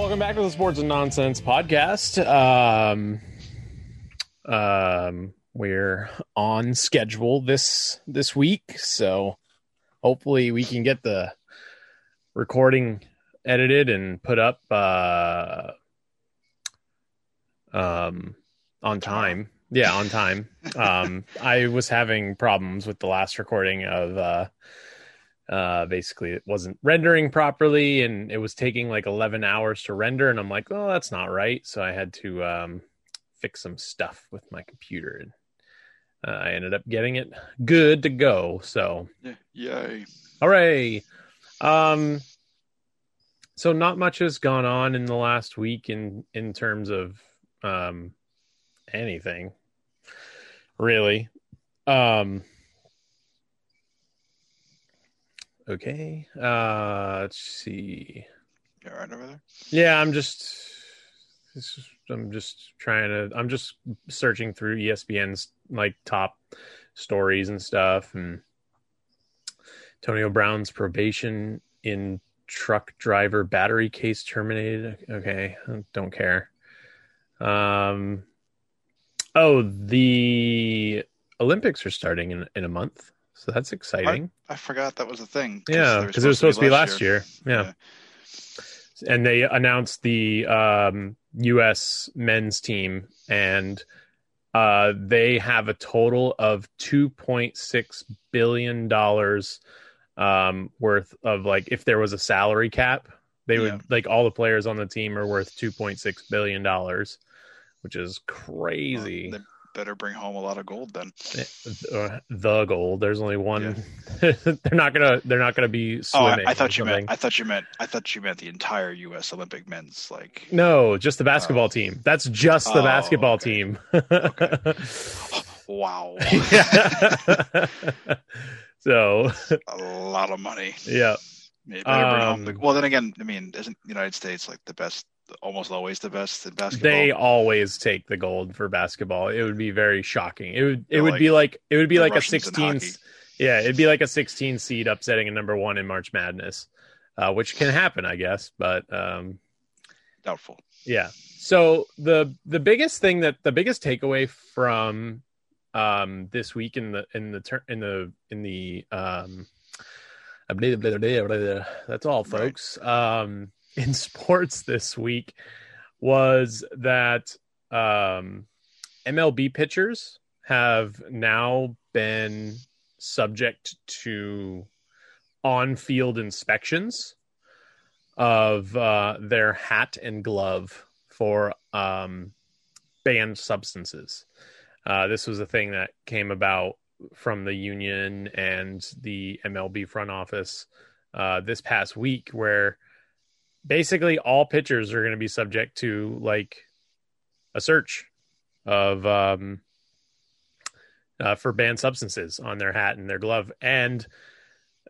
Welcome back to the Sports and Nonsense podcast. Um, um, we're on schedule this this week, so hopefully we can get the recording edited and put up uh, um, on time. Yeah, on time. um, I was having problems with the last recording of uh, uh, basically it wasn't rendering properly and it was taking like 11 hours to render and i'm like oh that's not right. So i had to um, fix some stuff with my computer and uh, i ended up getting it good to go so. Yay. hooray! Um so not much has gone on in the last week in in terms of um anything really. Um okay uh let's see. You all right over there? yeah i'm just i'm just trying to i'm just searching through espn's like top stories and stuff and antonio brown's probation in truck driver battery case terminated. Okay don't care. Um oh the olympics are starting in, in a month so that's exciting I forgot that was a thing. yeah, because it was supposed to be last year. Yeah. and they announced the um, U.S. men's team, and uh, they have a total of two point six billion dollars um, worth of like if there was a salary cap, they would Yeah. like all the players on the team are worth two point six billion dollars, which is crazy. Well, better bring home a lot of gold then. Uh, the gold. There's only one. they're not gonna. They're not gonna be Oh, swimming. I, I thought you something. meant. I thought you meant. I thought you meant the entire U.S. Olympic men's like. No, just the basketball Oh. team. That's just the Oh, basketball okay. team. Wow. so, a lot of money. yeah. They better bring home the, Um, well, then again, I mean, isn't the United States like the best? Almost always the best in basketball. They always take the gold for basketball. It would be very shocking. It would it They're would like be like it would be like a Russians in 16. Yeah, it'd be like a 16 seed upsetting a number 1 in March Madness. Uh, which can happen, I guess, but um Doubtful. Yeah. So the the biggest thing that the biggest takeaway from um this week in the in the ter- in the in the um that's all folks um in sports this week was that um MLB pitchers have now been subject to on-field inspections of uh, their hat and glove for um, banned substances. Uh, this was a thing that came about from the union and the MLB front office uh, this past week, where basically all pitchers are going to be subject to like a search of um, uh, for banned substances on their hat and their glove. And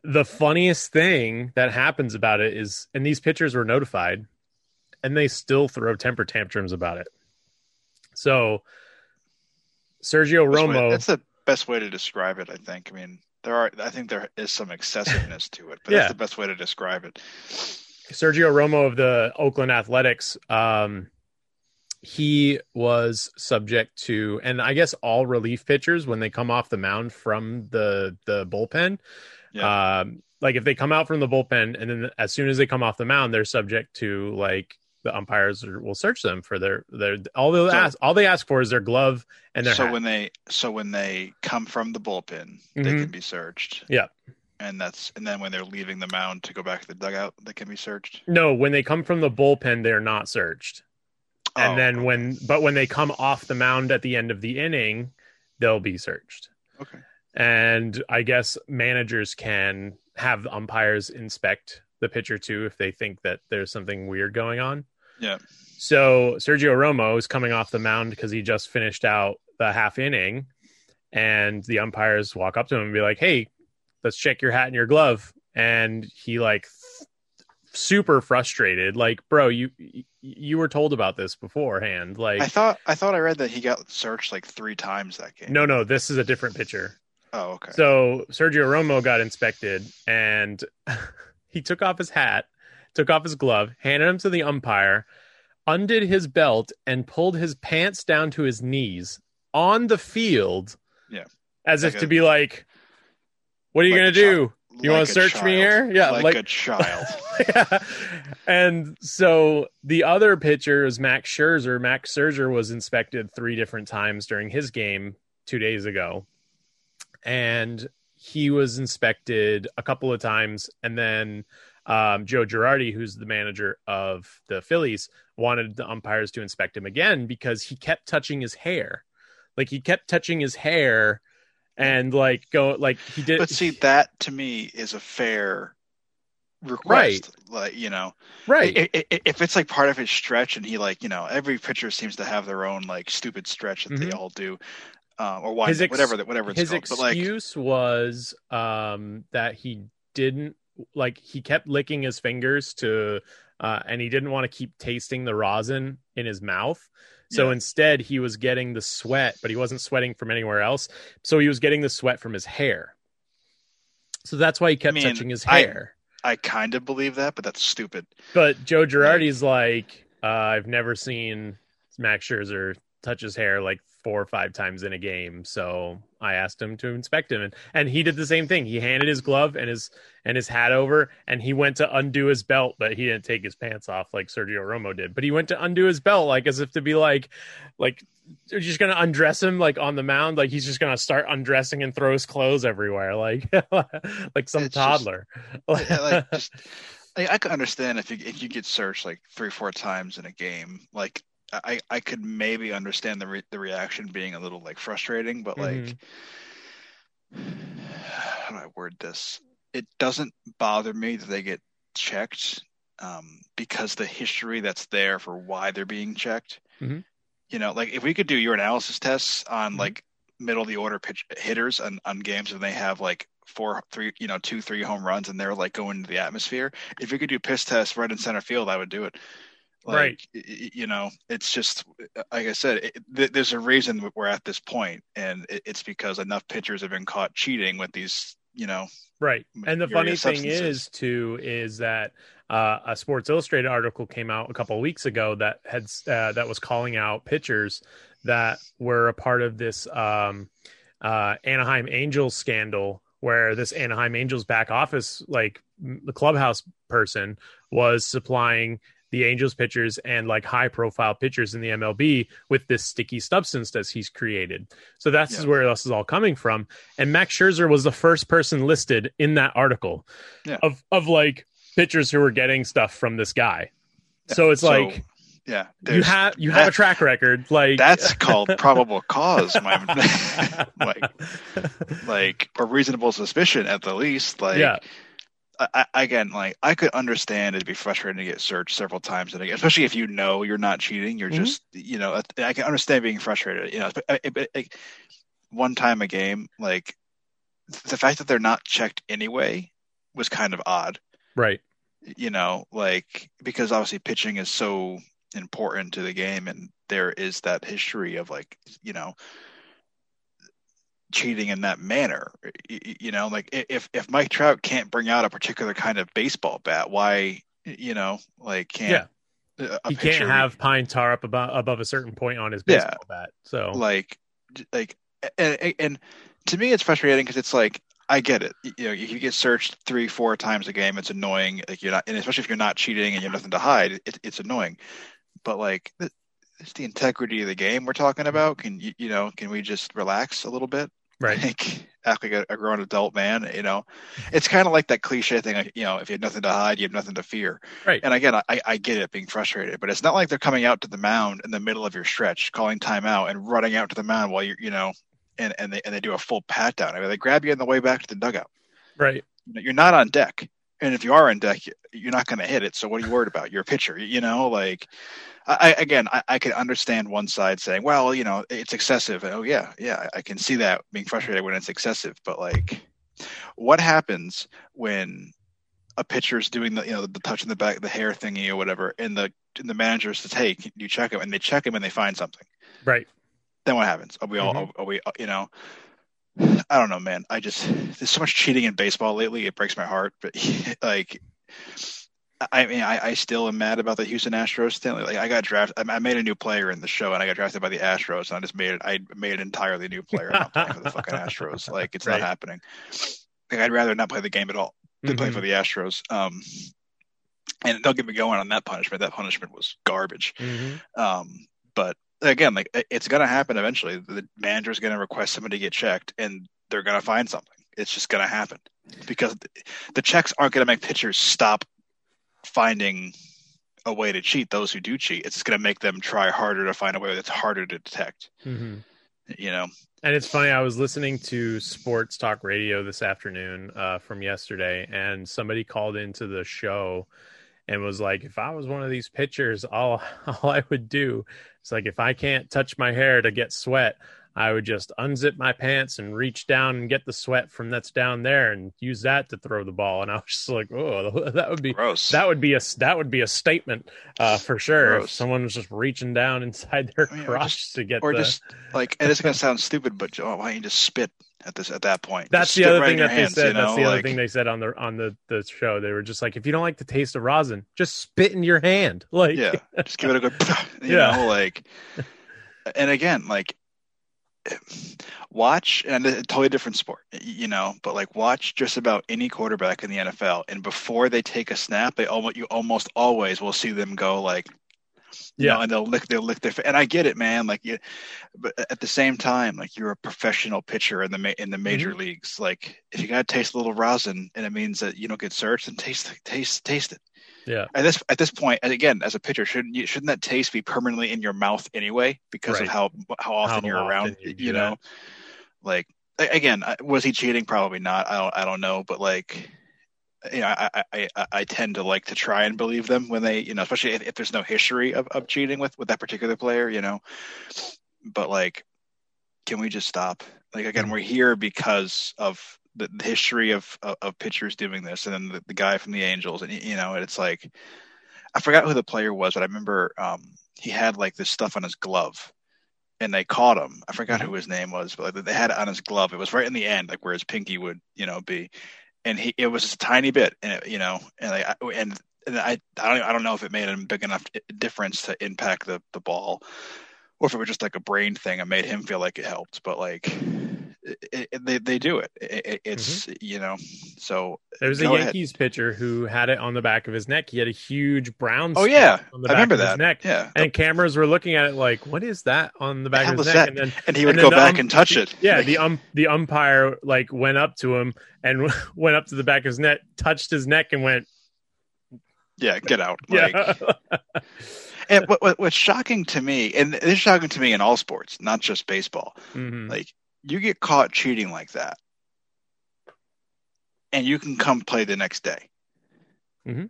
the funniest thing that happens about it is, and these pitchers were notified, and they still throw temper tantrums about it. So Sergio way- Romo, That's the best way to describe it. I think. I mean, there are. I think there is some excessiveness to it, but Yeah. that's the best way to describe it. Sergio Romo of the Oakland Athletics, um, he was subject to, and I guess all relief pitchers when they come off the mound from the the bullpen, um, like if they come out from the bullpen and then as soon as they come off the mound, they're subject to like the umpires will search them for their their all they So- ask all they ask for is their glove and their so hat. when they so when they come from the bullpen, they Mhm. can be searched. Yeah. And that's and then when they're leaving the mound to go back to the dugout, they can be searched. no, when they come from the bullpen, they're not searched. and Oh, then okay. when but when they come off the mound at the end of the inning they'll be searched okay, and i guess managers can have umpires inspect the pitcher too if they think that there's something weird going on yeah, so sergio romo is coming off the mound because he just finished out the half inning and the umpires walk up to him and be like hey let's check your hat and your glove and he like super frustrated like bro you you were told about this beforehand like I thought I thought I read that he got searched like three times that game. No, no, this is a different pitcher. Oh, okay. So Sergio Romo got inspected and he took off his hat took off his glove, handed him to the umpire, undid his belt, and pulled his pants down to his knees on the field. Yeah. As Like if a- to be like, what are you like gonna do? You Like wanna a search me here? Yeah, like, like- a child. yeah. And so the other pitcher is Max Scherzer. Max Scherzer was inspected three different times during his game two days ago. And he was inspected a couple of times. And then um, Joe Girardi, who's the manager of the Phillies, wanted the umpires to inspect him again because he kept touching his hair. Like he kept touching his hair and like go like he did But see, that to me is a fair request. Like you know, right. if it's like part of his stretch, and he like you know, every pitcher seems to have their own like stupid stretch that they Mhm. all do, um, or why ex- whatever that whatever it's his called. But like, excuse was um that he didn't like he kept licking his fingers to uh and he didn't want to keep tasting the rosin in his mouth so Yeah. instead he was getting the sweat but he wasn't sweating from anywhere else so he was getting the sweat from his hair so that's why he kept mean, touching his I- hair I kind of believe that, but that's stupid. but joe girardi's like uh, i've never seen max scherzer touch his hair like four or five times in a game so i asked him to inspect him and, and he did the same thing. He handed his glove and his and his hat over and he went to undo his belt but he didn't take his pants off like sergio romo did. But he went to undo his belt like as if to be like like you're just gonna undress him like on the mound? Like he's just gonna start undressing and throw his clothes everywhere like like some It's just- toddler. Yeah, like just I, I could understand if you if you get searched like three four times in a game like I I could maybe understand the re- the reaction being a little like frustrating but like how do I word this it doesn't bother me that they get checked um, because the history that's there for why they're being checked Mhm. you know like if we could do your analysis tests on Mhm. like middle of the order pitch hitters on, on games and they have like four three you know two three home runs and they're like going into the atmosphere if we could do piss tests right in center field i would do it like, Right. you know it's just like i said it, th- there's a reason we're at this point and it, it's because enough pitchers have been caught cheating with these you know Right. And the funny thing is too is that uh, a Sports Illustrated article came out a couple of weeks ago that had uh, that was calling out pitchers that were a part of this um, uh, Anaheim Angels scandal, where this Anaheim Angels back office, like the clubhouse person, was supplying the Angels pitchers and like high profile pitchers in the MLB with this sticky substance that he's created. So that's Yeah. where this is all coming from. And Max Scherzer was the first person listed in that article Yeah. of of like pitchers who were getting stuff from this guy. So it's So, like yeah you have you have a track record. Like that's called probable cause my like like or reasonable suspicion at the least like Yeah. I, again like i could understand it'd be frustrating to get searched several times and again especially if you know you're not cheating you're Mhm. just you know I- i can understand being frustrated you know but, uh, but, like, one time a game like the fact that they're not checked anyway was kind of odd right. you know, like because obviously pitching is so important to the game, and there is that history of like, you know, cheating in that manner. You know, like if if Mike Trout can't bring out a particular kind of baseball bat, why, you know, like can't a He can't have pine tar up above above a certain point on his Yeah. baseball bat. So like like and, and to me it's frustrating because it's like I get it. You know, if you get searched three, four times a game, it's annoying. Like you're not, and especially if you're not cheating and you have nothing to hide, it, it's annoying. But like, it's the integrity of the game we're talking mm-hmm. about. Can you, you know, can we just relax a little bit? Right. Like, act like a, a grown adult man. You know, it's kind of like that cliche thing. Like, you know, if you have nothing to hide, you have nothing to fear. Right. And again, I, I get it being frustrated, but it's not like they're coming out to the mound in the middle of your stretch, calling timeout and running out to the mound while you're, you know, and, and they and they do a full pat down. I mean, they grab you on the way back to the dugout. Right. You're not on deck, and if you are on deck, you- you're not going to hit it. So what are you worried about? You're a pitcher. You know, like I, again, I, I can understand one side saying, well, you know, it's excessive. Oh yeah, yeah, I can see that being frustrated when it's excessive. But like, what happens when a pitcher's doing the you know the touch in the back, the hair thingy or whatever, and the and the manager says, hey, you check him, and they check him and they find something. Right. Then what happens? Are we all? Mhm. Are we? You know. I don't know, man. I just there's so much cheating in baseball lately. It breaks my heart. But like, I mean, I, I still am mad about the Houston Astros thing. Like, I got drafted. I made a new player in the show, and I got drafted by the Astros, and I just made it. I made an entirely new player. I'm not playing for the fucking Astros. Like, it's right. not happening. Like, I'd rather not play the game at all than mm-hmm. play for the Astros. Um, and don't get me going on that punishment. That punishment was garbage. Mm-hmm. Um, but again, like it's going to happen eventually. The manager is going to request somebody to get checked, and they're going to find something. It's just going to happen because the checks aren't going to make pitchers stop finding a way to cheat those who do cheat. It's going to make them try harder to find a way that's harder to detect. Mm-hmm. You know, and it's funny. I was listening to sports talk radio this afternoon uh, from yesterday, and somebody called into the show and was like, "If I was one of these pitchers, all all I would do is like if I can't touch my hair to get sweat, I would just unzip my pants and reach down and get the sweat from that's down there and use that to throw the ball. And I was just like, oh, that would be gross. That would be a that would be a statement uh, for sure. Gross. If someone was just reaching down inside their I mean, crotch just, to get or the... just like and it's gonna sound stupid, but oh, why don't you just spit at this at that point? That's the other thing that hands, they said. You know? That's the like... other thing they said on the on the the show. They were just like, if you don't like the taste of rosin, just spit in your hand. Like, yeah, just give it a good, you yeah. know, like. And again, like watch and a totally different sport you know but like watch just about any quarterback in the NFL and before they take a snap they almost you almost always will see them go like yeah know, and they'll lick they'll lick their and I get it man like you but at the same time like you're a professional pitcher in the in the major mm-hmm. leagues like if you got to taste a little rosin and it means that you don't get searched and taste taste taste it yeah. At this at this point, and again, as a pitcher, shouldn't you, shouldn't that taste be permanently in your mouth anyway because right. of how how often how you're often around? You, you know, like again, was he cheating? Probably not. I don't I don't know, but like. You know, I, I, I, tend to like to try and believe them when they, you know, especially if, if there's no history of, of cheating with, with that particular player, you know. But like, can we just stop? Like again, mm-hmm. we're here because of the, the history of, of, of pitchers doing this, and then the, the, guy from the Angels, and you know, it's like I forgot who the player was, but I remember um, he had like this stuff on his glove, and they caught him. I forgot who his name was, but like, they had it on his glove. It was right in the end, like where his pinky would, you know, be, and he it was just a tiny bit, and it, you know, and like and and I I don't I don't know if it made a big enough difference to impact the the ball, or if it was just like a brain thing and made him feel like it helped, but like it, it, they they do it. it it's mm-hmm. you know so there was a Yankees ahead. pitcher who had it on the back of his neck. He had a huge brown. Oh yeah, on the back I remember of that. His neck. Yeah, and cameras were looking at it like, "What is that on the back of his neck?" That? And then and he would and go back um, and touch it. Yeah, the um the umpire like went up to him and went up to the back of his neck, touched his neck, and went, "Yeah, get out." Like, yeah. and what, what, what's shocking to me, and it's shocking to me in all sports, not just baseball. Mm-hmm. Like you get caught cheating like that, and you can come play the next day. Mm-hmm.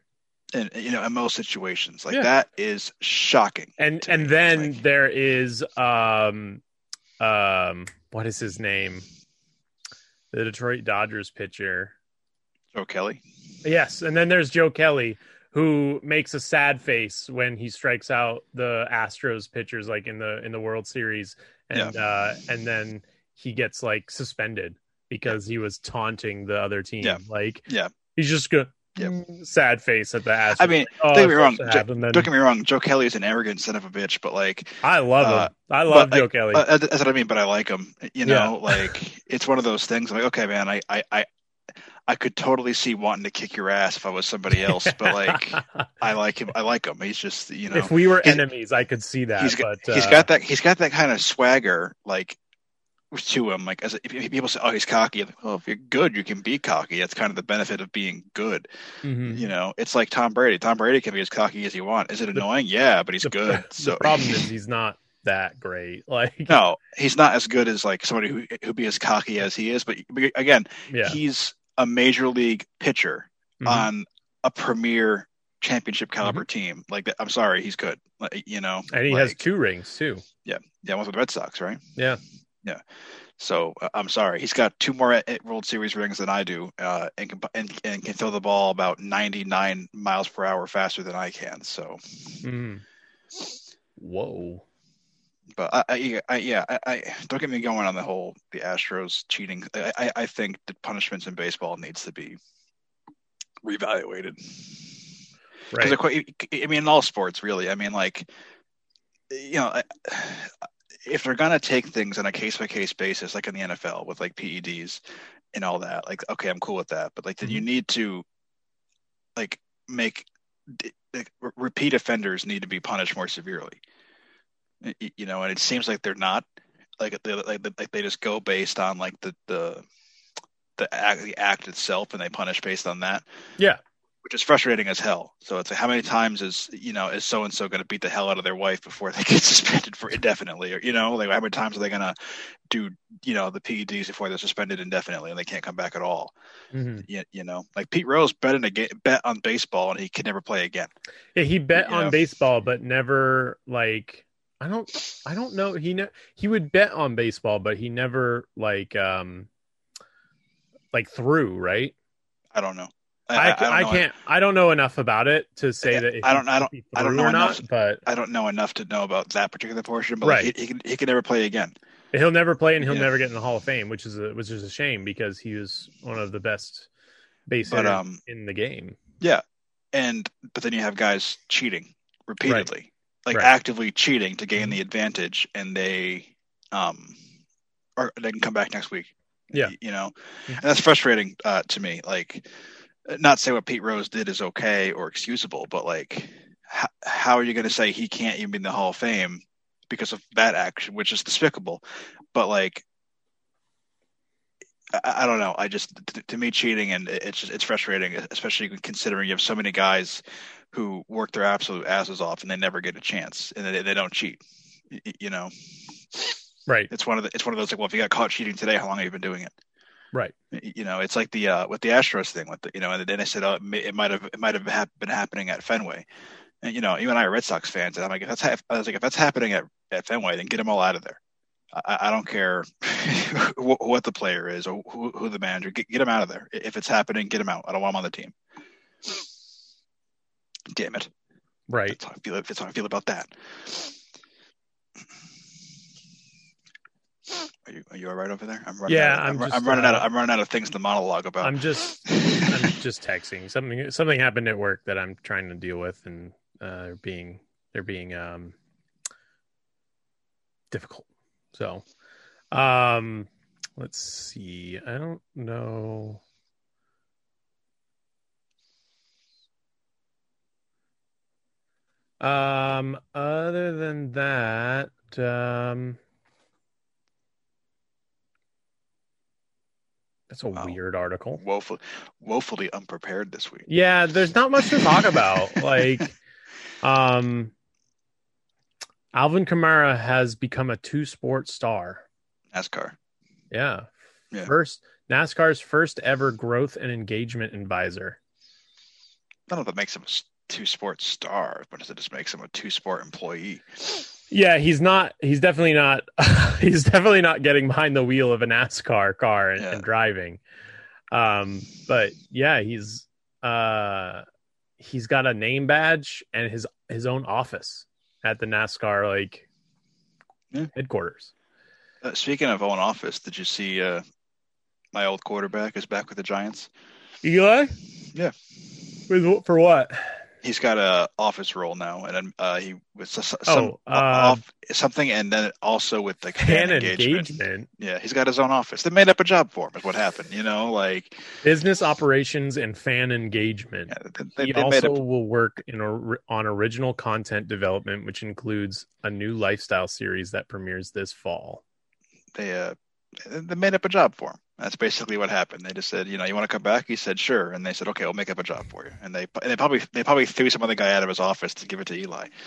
And you know, in most situations, like yeah. that is shocking. And and me. then like, there is um um what is his name? The Detroit Dodgers pitcher. Joe Kelly. Yes, and then there's Joe Kelly who makes a sad face when he strikes out the Astros pitchers like in the in the World Series and yeah. uh and then he gets like suspended because he was taunting the other team. Yeah. Like, yeah, he's just good. Yep. Sad face at the ass. I mean, oh, don't get me wrong. Jo- then... Don't get me wrong. Joe Kelly is an arrogant son of a bitch, but like, I love uh, him. I love Joe Kelly. Uh, that's what I mean. But I like him. You know, yeah. like it's one of those things. I'm like, okay, man, I, I, I, I could totally see wanting to kick your ass if I was somebody else, but like I like him. I like him. He's just you know. If we were enemies, I could see that. He's got, but, uh... he's got that. He's got that kind of swagger. Like to him. Like as if people say, "Oh, he's cocky," like, well, if you're good, you can be cocky. That's kind of the benefit of being good. Mm-hmm. You know, it's like Tom Brady. Tom Brady can be as cocky as he wants. Is it annoying? The, yeah, but he's the, good. So the problem is he's not that great. Like no, he's not as good as like somebody who who be as cocky as he is. But again, yeah. he's a major league pitcher mm-hmm. on a premier championship caliber mm-hmm. team. Like I'm sorry, he's good. Like, you know, and he like, has two rings too. Yeah, yeah, one with the Red Sox, right? Yeah, yeah. So uh, I'm sorry, he's got two more World Series rings than I do, uh, and, can, and, and can throw the ball about 99 miles per hour faster than I can. So, mm. whoa. But I, I, I yeah, I, I, don't get me going on the whole the Astros cheating. I, I think the punishments in baseball needs to be reevaluated. Right. I mean, in all sports, really. I mean, like, you know, I- if they're gonna take things on a case by case basis, like in the NFL with like PEDs and all that, like, okay, I'm cool with that. But like, then you mm-hmm. need to, like, make like, repeat offenders need to be punished more severely. You know, and it seems like they're not. Like, they, like, like they just go based on like the the the act, the act itself, and they punish based on that Yeah. Which is frustrating as hell. So it's like, how many times is you know is so and so going to beat the hell out of their wife before they get suspended for indefinitely, or you know, like how many times are they going to do you know the PEDs before they're suspended indefinitely and they can't come back at all? Mhm. You, you know, like Pete Rose bet in a ga- bet on baseball and he could never play again. Yeah, he bet Yeah. on baseball, but never like I don't I don't know. He ne- he would bet on baseball, but he never like um like threw right. I don't know. I, I, don't can't I don't know enough about it to say Yeah, that I don't- I don't- I don't know or not, enough. but I don't know enough to know about that particular portion, but Right. like, he, he can he can never play again. he'll never play and he'll Yeah. never get in the Hall of Fame, which is a which is a shame because he was one of the best base But um, in the game. Yeah, and but then you have guys cheating repeatedly like Right. actively cheating to gain the advantage and they um or they can come back next week Yeah. You know Mhm. and that's frustrating uh to me like not say what pete rose did is okay or excusable but like how, how are you going to say he can't even be in the hall of fame because of that action which is despicable but like I, I don't know. I just to, to me cheating and it's just, it's frustrating, especially considering you have so many guys who work their absolute asses off and they never get a chance and they, they don't cheat. You know, Right. it's one of the it's one of those like, well, if you got caught cheating today, how long have you been doing it? Right. You know, it's like the uh, with the Astros thing with the you know, and then I said, oh, it, might have it might have hap- been happening at Fenway. And you know, even I are Red Sox fans, and I'm like, if that's hap- I was like, if that's happening at, at Fenway, then get them all out of there. I, I don't care wh- what the player is or who, who the manager. Get, get him out of there. If it's happening, get him out. I don't want him on the team. Damn it. Right. That's how I feel. That's how I feel about that. Are you are you all right over there? I'm running Yeah, out of, I'm I'm, just, I'm running out. uh, Of, I'm running out of things to monologue about. I'm just I'm just texting. Something something happened at work that I'm trying to deal with and uh they're being they're being um difficult. So um let's see. I don't know. Um other than that, um that's a Wow. weird article. woeful, woefully unprepared this week. Yeah, there's not much to talk about. like, um, Alvin Kamara has become a two sport star. NASCAR. Yeah. Yeah. First, NASCAR's first ever growth and engagement advisor. I don't know if that makes him a two sport star, but it just makes him a two sport employee. Yeah, he's not, he's definitely not, he's definitely not getting behind the wheel of a NASCAR car and, Yeah. and driving. Um, but yeah, he's, uh, he's got a name badge and his, his own office at the NASCAR, like, Yeah. headquarters. Uh, speaking of own office, did you see uh, my old quarterback is back with the Giants? Eli? Yeah. With, for what? He's got a office role now, and uh, he was some Oh, uh, off, something, and then also with the fan, engagement. engagement, Yeah, he's got his own office. They made up a job for him. Is what happened. You know, like business operations, and fan engagement. yeah, they, he they also will work in or, on original content development, which includes a new lifestyle series that premieres this fall. They uh, they made up a job for him. That's basically what happened. They just said, you know, you want to come back? He said, sure. And they said, okay, we'll make up a job for you. And they and they probably they probably threw some other guy out of his office to give it to Eli.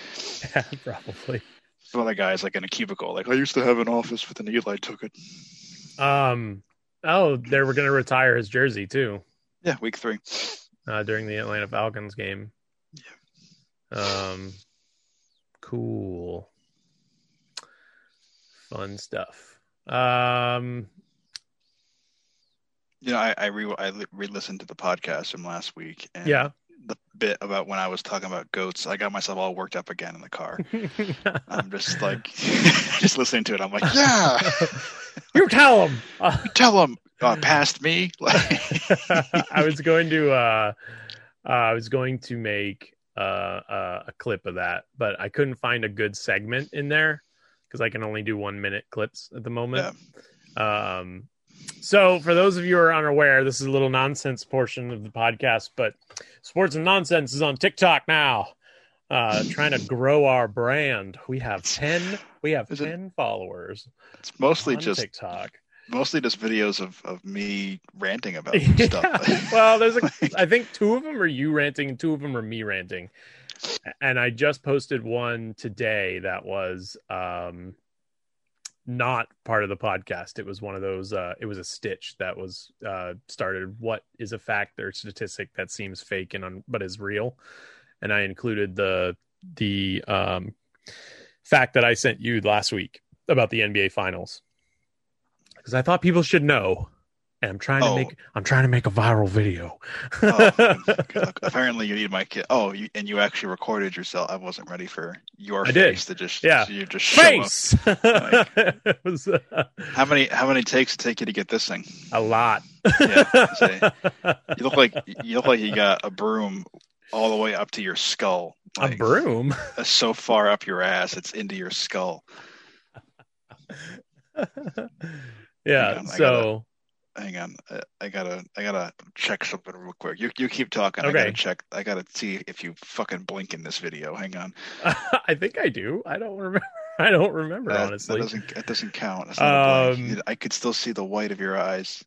Yeah, probably. Some other guy's like in a cubicle, like I used to have an office, but then Eli took it. Um. Oh, they were going to retire his jersey too Yeah, week three. uh, during the Atlanta Falcons game. Yeah. Um. Cool. Fun stuff. Um. You know, I I re I re-listened to the podcast from last week, and Yeah. the bit about when I was talking about goats, I got myself all worked up again in the car. I'm just like, just listening to it. I'm like, yeah, you tell. Uh, tell them uh, past me. I was going to uh, uh I was going to make uh, uh, a clip of that, but I couldn't find a good segment in there because I can only do one minute clips at the moment. Yeah. Um, so, for those of you who are unaware, this is a little nonsense portion of the podcast, but Sports and Nonsense is on TikTok now. Uh, trying to grow our brand. We have ten. We have Is it- ten followers It's mostly on just TikTok. mostly just videos of, of me ranting about Yeah. stuff. well, there's a. I think two of them are you ranting, and two of them are me ranting. And I just posted one today that was um, not part of the podcast. It was one of those. Uh, it was a stitch that was uh, started. What is a fact or statistic that seems fake and un- but is real? And I included the the um, fact that I sent you last week about the NBA Finals because I thought people should know. And I'm trying to Oh. make I'm trying to make a viral video. Oh. Apparently, you need my kid. Oh, you, and you actually recorded yourself. I wasn't ready for your I did. face to just Yeah. you just. Face. it was uh, How many how many takes it take you to get this thing? a lot. Yeah, say, You look like you look like you got a broom all the way up to your skull. a broom. so far up your ass, it's into your skull. yeah. So Hang on, I, I gotta I gotta check something real quick. You you keep talking. Okay. I gotta check. I gotta see if you fucking blink in this video. Hang on. I think I do. I don't remember. I don't remember That, honestly. that doesn't that doesn't count. That's not a blink. Um, You- I could still see the white of your eyes.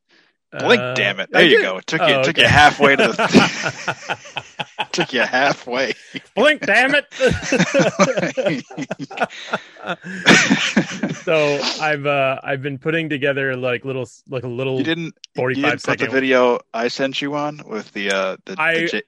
Blink, Uh, damn it! There you go. It took you Oh, it took okay. you halfway to the took you halfway. Blink, damn it. so I've uh I've been putting together like little like a little you didn't you didn't put the video I sent you on with the uh the, I- the J-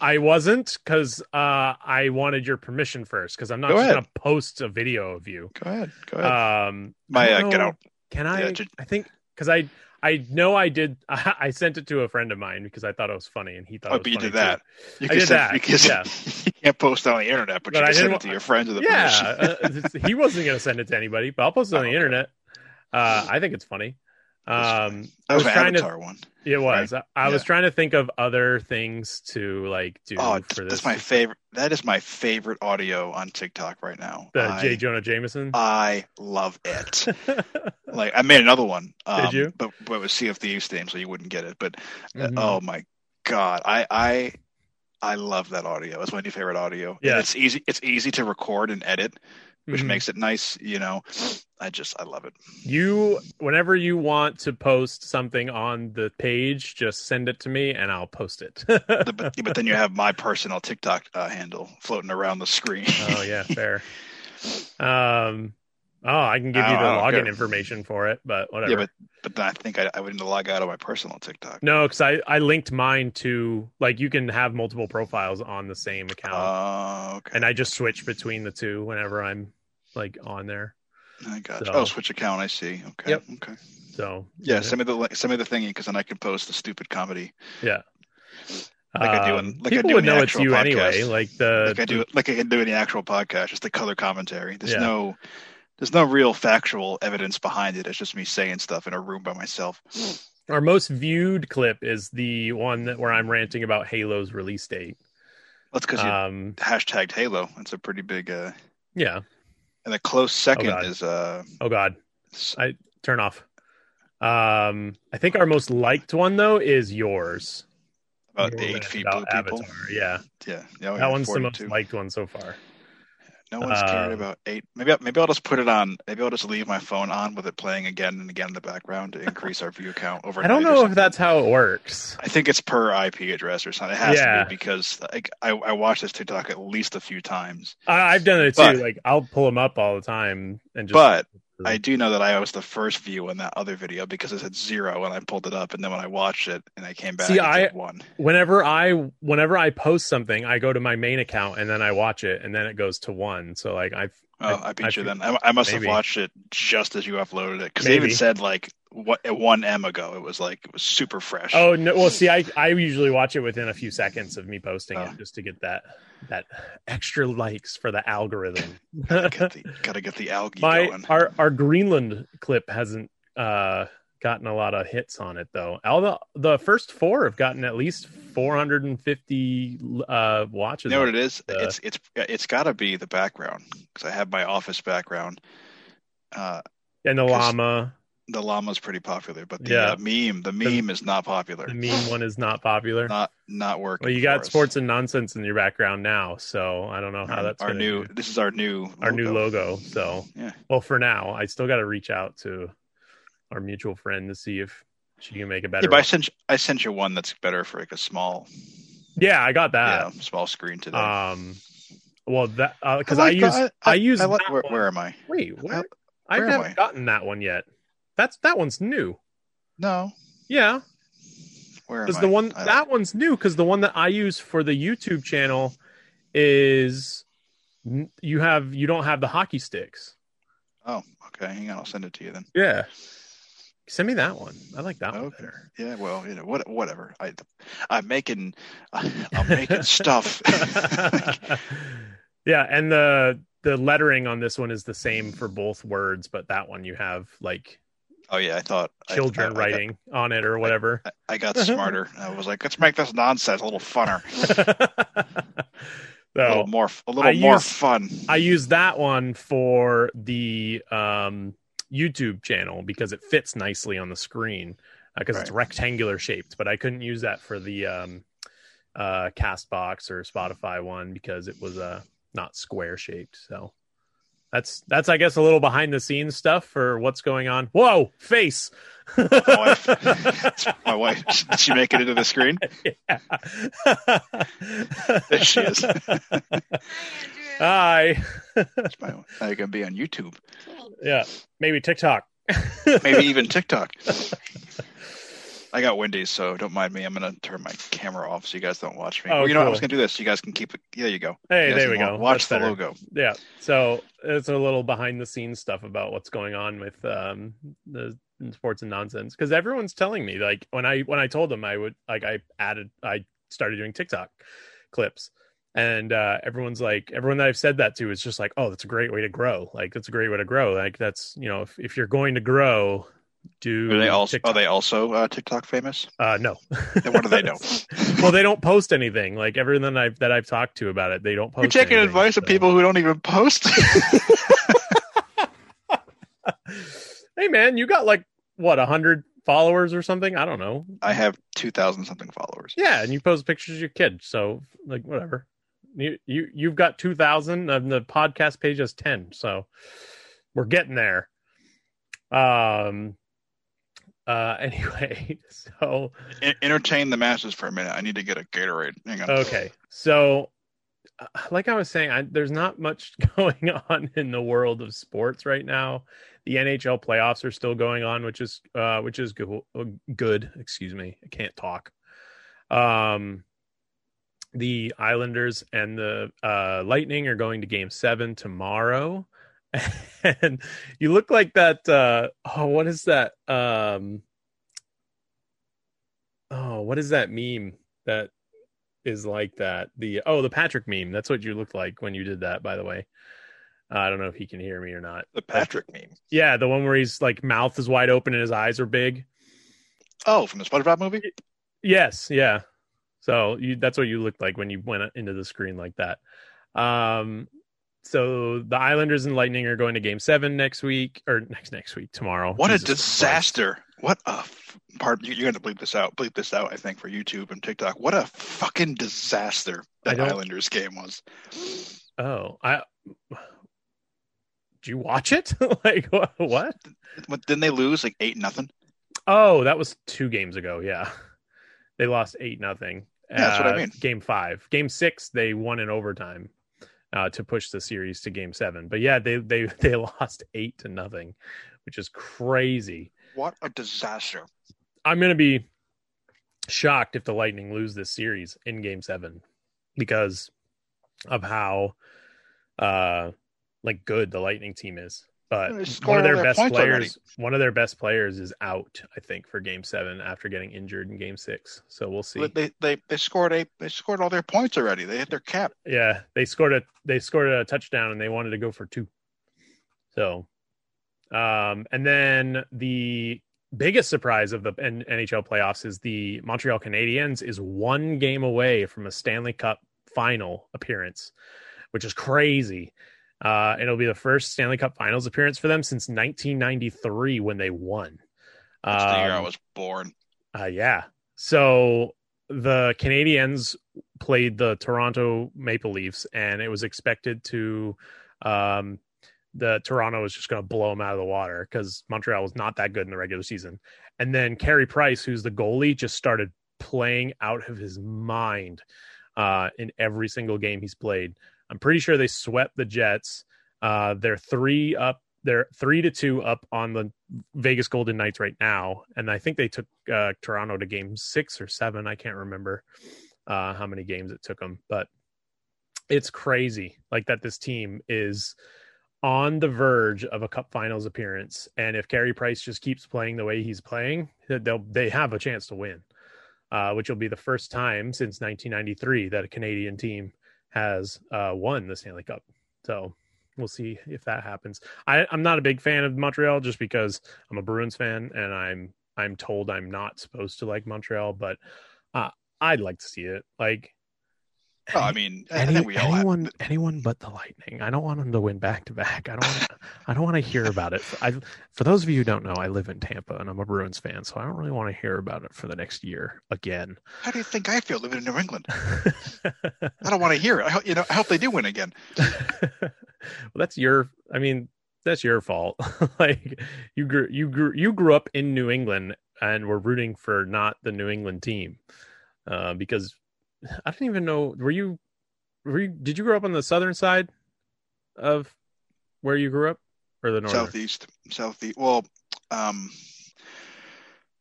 I wasn't because uh I wanted your permission first because I'm not Go just gonna post a video of you. go ahead go ahead Um my uh, don't get out Can I? Yeah, I think because I I know I did. I, sent it to a friend of mine because I thought it was funny, and he thought. oh it was but you funny did that too. you I did send, that, because yeah. you can't post it on the internet but, But you I can send it to your friends with the Yeah, uh, he wasn't going to send it to anybody, but I'll post it on the internet. Uh, I think it's funny. Um. I was, trying avatar one to. It was. I, I was trying to think of other things to like do oh for this. that's my favorite that is my favorite audio on tiktok right now the I, J. Jonah Jameson. I love it like i made another one um, you? but but with sea of thieves theme so you wouldn't get it but uh, Mhm. oh my god i i i love that audio it's my new favorite audio And Yeah. it's easy it's easy to record and edit which Mhm. makes it nice you know i just i love it. You whenever you want to post something on the page just send it to me and i'll post it. But, but then you have my personal tiktok uh, handle floating around the screen. Oh yeah fair. Um oh i can give I you the don't login care. information for it but whatever. yeah but but then i think i, I would need to log out of my personal tiktok. No because i i linked mine to like you can have multiple profiles on the same account. Oh, okay. and i just switch between the two whenever i'm like on there I got so- you. Oh, switch account. I see. Okay. Yep. Okay. so Yeah. Send me the send me the thingy because then I can post the stupid comedy yeah Like I do in- Um, like I do would know it's actual you anyway like the like I do like I can do in the actual podcast. Just the color commentary. There's Yeah. no there's no real factual evidence behind it. It's just me saying stuff in a room by myself. Our most viewed clip is the one that where I'm ranting about Halo's release date. That's because you Um, hashtagged Halo. It's a pretty big. uh yeah. And the close second God. is uh Oh God, I turn off. Um, I think our most liked one though is yours. about Your eight feet blue people. Yeah, Yeah. yeah oh, that one's the most 42. liked one so far. No one's cared Um, about eight. Maybe maybe I'll just put it on. Maybe I'll just leave my phone on with it playing again and again in the background to increase our view count over. I don't know if that's how it works. I think it's per IP address or something. It has Yeah. to be because like, I I watched this TikTok at least a few times. I, I've done it too. But- like I'll pull them up all the time and just. But I hmm. do know that I was the first view in that other video because it said zero when I pulled it up, and then when I watched it and I came back, See, I- one. whenever I whenever I post something, I go to my main account and then I watch it, and then it goes to one. So like I've Oh, I- I, beat I you feel- then. I, I must maybe. have watched it just as you uploaded it because they even said like what one M ago. It was like it was super fresh. Oh no! Well, see, I I usually watch it within a few seconds of me posting Oh. it, just to get that that extra likes for the algorithm. gotta get the gotta get the algae My going. our our Greenland clip hasn't uh gotten a lot of hits on it though. All the the first four have gotten at least 450 uh, watches. You know what it is? Uh, it's it's it's got to be the background because I have my office background. Uh, and the llama. The llama's pretty popular, but the Yeah. uh, meme, the meme is not popular. The meme one is not popular. Not not working. well, you got us. sports and nonsense in your background now, so I don't know how Our, that's our new. do. This is our new our new logo. So Yeah. well, for now, I still got to reach out to our mutual friend to see if she can make a better. Yeah, but I sent you- I sent you one that's better for like a small yeah, I got that. yeah small screen today. Um, well, that because I I, like use the- I, use I like- where, where am I? Wait, where? I- I where am haven't I? gotten that one yet. That's that one's new. No, Yeah, where am because I? the one I- that one's new. Because the one that I use for the YouTube channel is n- you have you don't have the hockey sticks. Oh, okay. Hang on, I'll send it to you then. Yeah, send me that one. I like that one Okay. better. Yeah, well, you know, what, whatever. I, I'm making, I'm making stuff. yeah, and the the lettering on this one is the same for both words, but that one you have like oh yeah, I thought children I, I got- writing on it or whatever. I, I got smarter. I was like, let's make this nonsense a little funner, a little more, a little I more use- fun. I use that one for the um, YouTube channel because it fits nicely on the screen because it's Right. rectangular shaped. But I couldn't use that for the um, uh, Castbox or Spotify one because it was uh, not square shaped. So that's that's I guess a little behind the scenes stuff for what's going on. Whoa, face. wife. My wife, did she make it into the screen? Yeah. There she is. Hi. That's my, now you can be on YouTube, yeah, maybe TikTok. maybe even TikTok. I got Wendy's, so don't mind me. I'm gonna turn my camera off so you guys don't watch me. Oh, well, you know, what? I was gonna do this. So You guys can keep it. There you go. Hey, You there we go. Watch That's the better. logo. Yeah. So it's a little behind the scenes stuff about what's going on with um, the sports and nonsense because everyone's telling me like when I when I told them I would like I added I started doing TikTok clips and uh, everyone's like everyone that I've said that to is just like oh that's a great way to grow like that's a great way to grow like that's you know if, if you're going to grow do Are they also? TikTok. Are they also uh, TikTok famous? uh no Then what do they know? well they don't post anything like everyone that I've that I've talked to about it they don't post You're taking anything, advice of people who don't even post. hey man, you got like what a hundred followers or something? I don't know. I have two thousand something followers. Yeah, and you post pictures of your kid, so like whatever. You you you've got two thousand, and the podcast page has ten, so we're getting there. Um. Uh. Anyway, so entertain the masses for a minute. I need to get a Gatorade. Hang on. okay, so uh, like I was saying, I, there's not much going on in the world of sports right now. The NHL playoffs are still going on, which is uh, which is go- good. Excuse me, I can't talk. Um, the Islanders and the uh, Lightning are going to Game Seven tomorrow, and you look like that. Uh, oh, what is that? Um, oh, what is that meme that is like that? The oh, the Patrick meme. That's what you looked like when you did that. By the way, uh, I don't know if he can hear me or not. The Patrick meme. Yeah, the one where he's like mouth is wide open and his eyes are big. Oh, from the SpongeBob movie. Yes, yeah. So you that's what you looked like when you went into the screen like that. Um so the Islanders and Lightning are going to game 7 next week or next next week tomorrow. What Jesus a Christ. disaster! What a f- pardon. You're going to bleep this out. Bleep this out. I think for YouTube and TikTok. What a fucking disaster that Islanders game was. Oh, I Did you watch it? like what? what? What, didn't they lose like eight nothing? Oh, that was 2 games ago. Yeah. They lost 8 nothing. Yeah, that's what I Uh, mean. Game 5. Game 6 they won in overtime. Uh, to push the series to game seven, but yeah, they they they lost eight to nothing, which is crazy. What a disaster! I'm going to be shocked if the Lightning lose this series in game 7 because of how uh like good the Lightning team is. But one of their best players already. one of their best players is out, I think, for game 7 after getting injured in game 6. So we'll see. They, they they scored a they scored all their points already. They hit their cap. Yeah, they scored a they scored a touchdown and they wanted to go for two. So um and then the biggest surprise of the NHL playoffs is the Montreal Canadiens is one game away from a Stanley Cup final appearance, which is crazy. Uh, it'll be the first Stanley Cup Finals appearance for them since 1993 when they won. That's the year I was born. Uh, yeah. So the Canadiens played the Toronto Maple Leafs, and it was expected to. Um, the Toronto was just going to blow them out of the water because Montreal was not that good in the regular season. And then Carey Price, who's the goalie, just started playing out of his mind uh, in every single game he's played. I'm pretty sure they swept the Jets. Uh, they're three up. They're three to two up on the Vegas Golden Knights right now, and I think they took uh, Toronto to game six or seven. I can't remember uh, how many games it took them, but it's crazy. Like that, this team is on the verge of a Cup Finals appearance, and if Carey Price just keeps playing the way he's playing, they'll they have a chance to win, uh, which will be the first time since 1993 that a Canadian team has uh, won the Stanley Cup. So we'll see if that happens. I, I'm not a big fan of Montreal just because I'm a Bruins fan and I'm I'm told I'm not supposed to like Montreal, but uh, I'd like to see it. Like Oh, I mean, I any, think we all have- anyone, anyone but the Lightning. I don't want them to win back to back. I don't. Want I don't want to hear about it. I, for those of you who don't know, I live in Tampa and I'm a Bruins fan, so I don't really want to hear about it for the next year again. How do you think I feel living in New England? I don't want to hear it. I, hope- you know, I hope they do win again. well, that's your. I mean, that's your fault. like you grew, you grew, you grew up in New England and were rooting for not the New England team, uh, because I don't even know. Were you, were you? Did you grow up on the southern side of where you grew up, or the northern? Southeast, southeast. Well, um,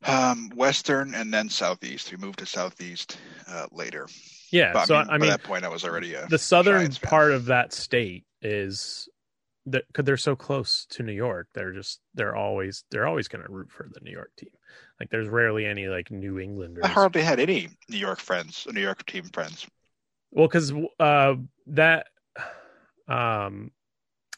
um, western and then southeast. We moved to southeast uh, later. Yeah. But, so I mean, I mean, that point, I was already a the southern part of that state is that because they're so close to New York, they're just they're always they're always going to root for the New York team. Like there's rarely any like New Englanders. I hardly had any New York friends, New York team friends. Well, because uh, that um,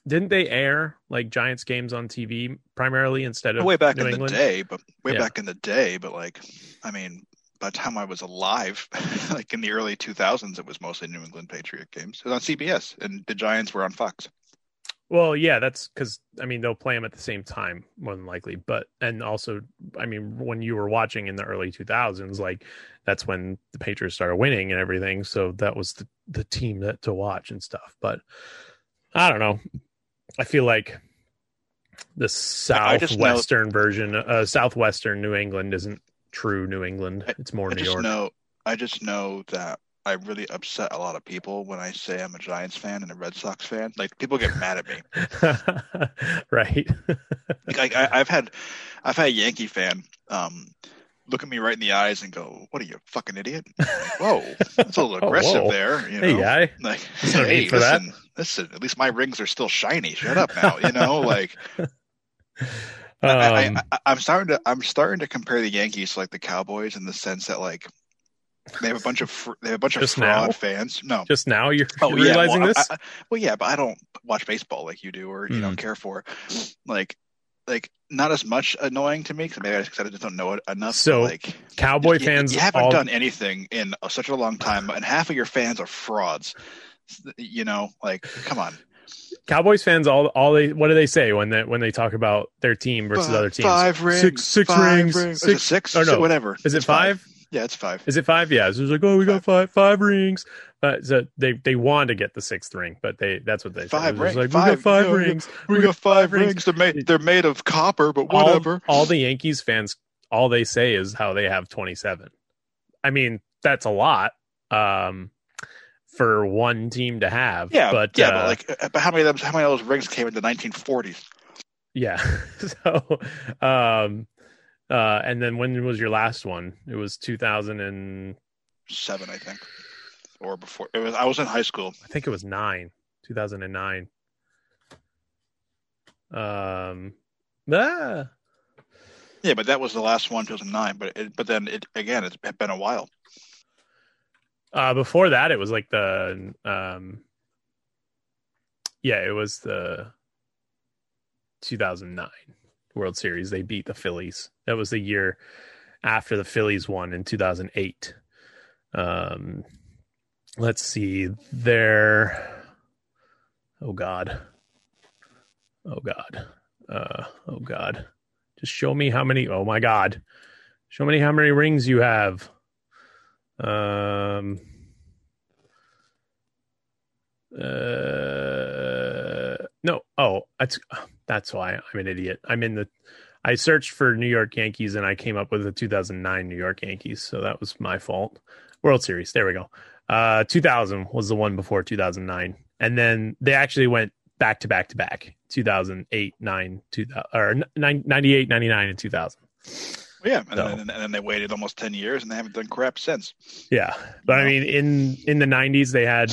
didn't they air like Giants games on TV primarily instead of way back New in England? the day, but way Yeah. back in the day, but like, I mean, by the time I was alive, like in the early 2000s, it was mostly New England Patriot games. It was on CBS, and the Giants were on Fox. Well, yeah, that's because I mean they'll play them at the same time more than likely, but and also I mean when you were watching in the early 2000s, like that's when the Patriots started winning and everything, so that was the the team that to watch and stuff. But I don't know, I feel like the I just know- southwestern version, uh, southwestern New England isn't true New England; it's more I New just York. know, I just know that I really upset a lot of people when I say I'm a Giants fan and a Red Sox fan. Like people get mad at me. right? Like I, I've had, I've had a Yankee fan um, look at me right in the eyes and go, "What are you, fucking idiot?" Like, Whoa, that's a little Oh, aggressive whoa. there. You know? hey, guy. Like, hey, for that. listen, listen. At least my rings are still shiny. Shut up now. You know, like Um, I, I'm starting to, I'm starting to compare the Yankees to like the Cowboys in the sense that like they have a bunch of, fr- they have a bunch of fraud now? fans. No. just now you're, Oh you're yeah, realizing well, this. I, well, yeah, but I don't watch baseball like you do, or you Hmm. don't care for. Like, like not as much annoying to me because maybe I just, 'cause I just don't know it enough. but, So, like, Cowboy you, fans you haven't all done anything in such a long time, and half of your fans are frauds. You know, like, come on. Cowboys fans all all they what do they say when they when they talk about their team versus other teams? Five rings. Six six five rings. Is it Six, six? or no. Whatever. Is it It's five? Yeah, it's five. Is it five? Yeah. So it's like, oh, we got five five rings. But so they they want to get the sixth ring, but they that's what they. Five rings. Like, we got Five. five No, rings. We got five rings. They're made. They're made of copper, but whatever. All, the Yankees fans, all they say is how they have twenty seven. I mean, that's a lot um, for one team to have. yeah, but yeah, uh, but like, uh, but how many of them? How many of those rings came in the 1940s? Yeah. so, um, uh, and then when was your last one? It was 2007, I think, or before. It was. I was in high school. I think it was nine, 2009. Um, ah, Yeah, but that was the last one, 2009. But it, but then it again, it's been a while. uh, before that, it was like the, um, yeah, it was the 2009 World Series. They beat the Phillies. That was the year after the Phillies won in 2008. Um, let's see. There. Oh God. Oh God. Uh, oh God. Just show me how many. Oh my God. Show me how many rings you have. Um. Uh, no. Oh, that's that's why I'm an idiot. I'm in the. I searched for New York Yankees and I came up with the 2009 New York Yankees, so that was my fault. World Series. There we go. Uh, 2000 was the one before 2009, and then they actually went back to back to back. 2008, 9, 2000, or 98, 99, and 2000. Well, yeah, and, so, then, and then they waited almost 10 years and they haven't done crap since. Yeah, but I mean, in in the 90s they had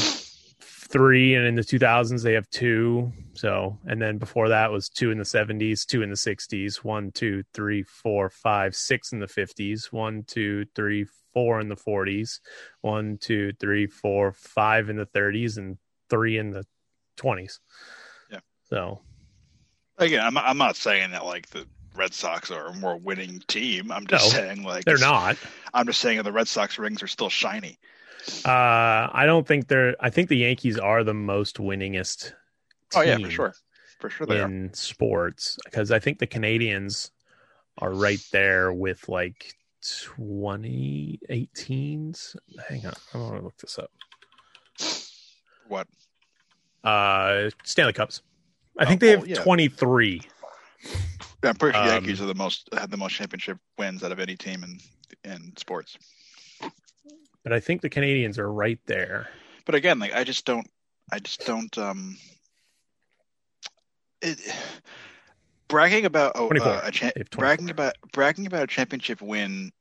three, and in the 2000s they have two. So, and then before that was two in the 70s, two in the 60s, one, two, three, four, five, six in the 50s, one, two, three, four in the 40s, one, two, three, four, five in the 30s, and three in the 20s. Yeah. So, again, I'm I'm not saying that like the Red Sox are a more winning team. I'm just no, saying like they're not. I'm just saying the Red Sox rings are still shiny. Uh, I don't think they're. I think the Yankees are the most winningest. oh yeah, for sure, for sure they in are. sports because I think the Canadiens are right there with like 2018s. Hang on, I want to look this up. What? Uh, Stanley Cups. I oh, think they have yeah. 23. Yeah, I'm pretty sure the Yankees um, are the most had the most championship wins out of any team in in sports but I think the Canadiens are right there. But again, like I just don't, I just don't. um it, bragging about oh, uh, a cha- bragging about bragging about a championship win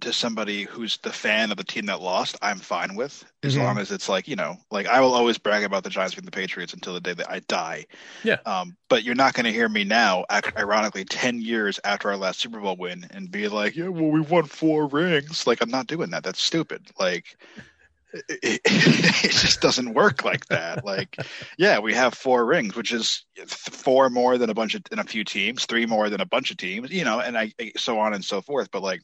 to somebody who's the fan of the team that lost, I'm fine with as mm-hmm. long as it's like you know, like I will always brag about the Giants being the Patriots until the day that I die. Yeah. Um, but you're not going to hear me now, ironically, ten years after our last Super Bowl win, and be like, "Yeah, well, we won four rings." Like I'm not doing that. That's stupid. Like. It, it, it just doesn't work like that. Like, yeah, we have four rings, which is four more than a bunch of in a few teams, three more than a bunch of teams, you know, and I so on and so forth. But like,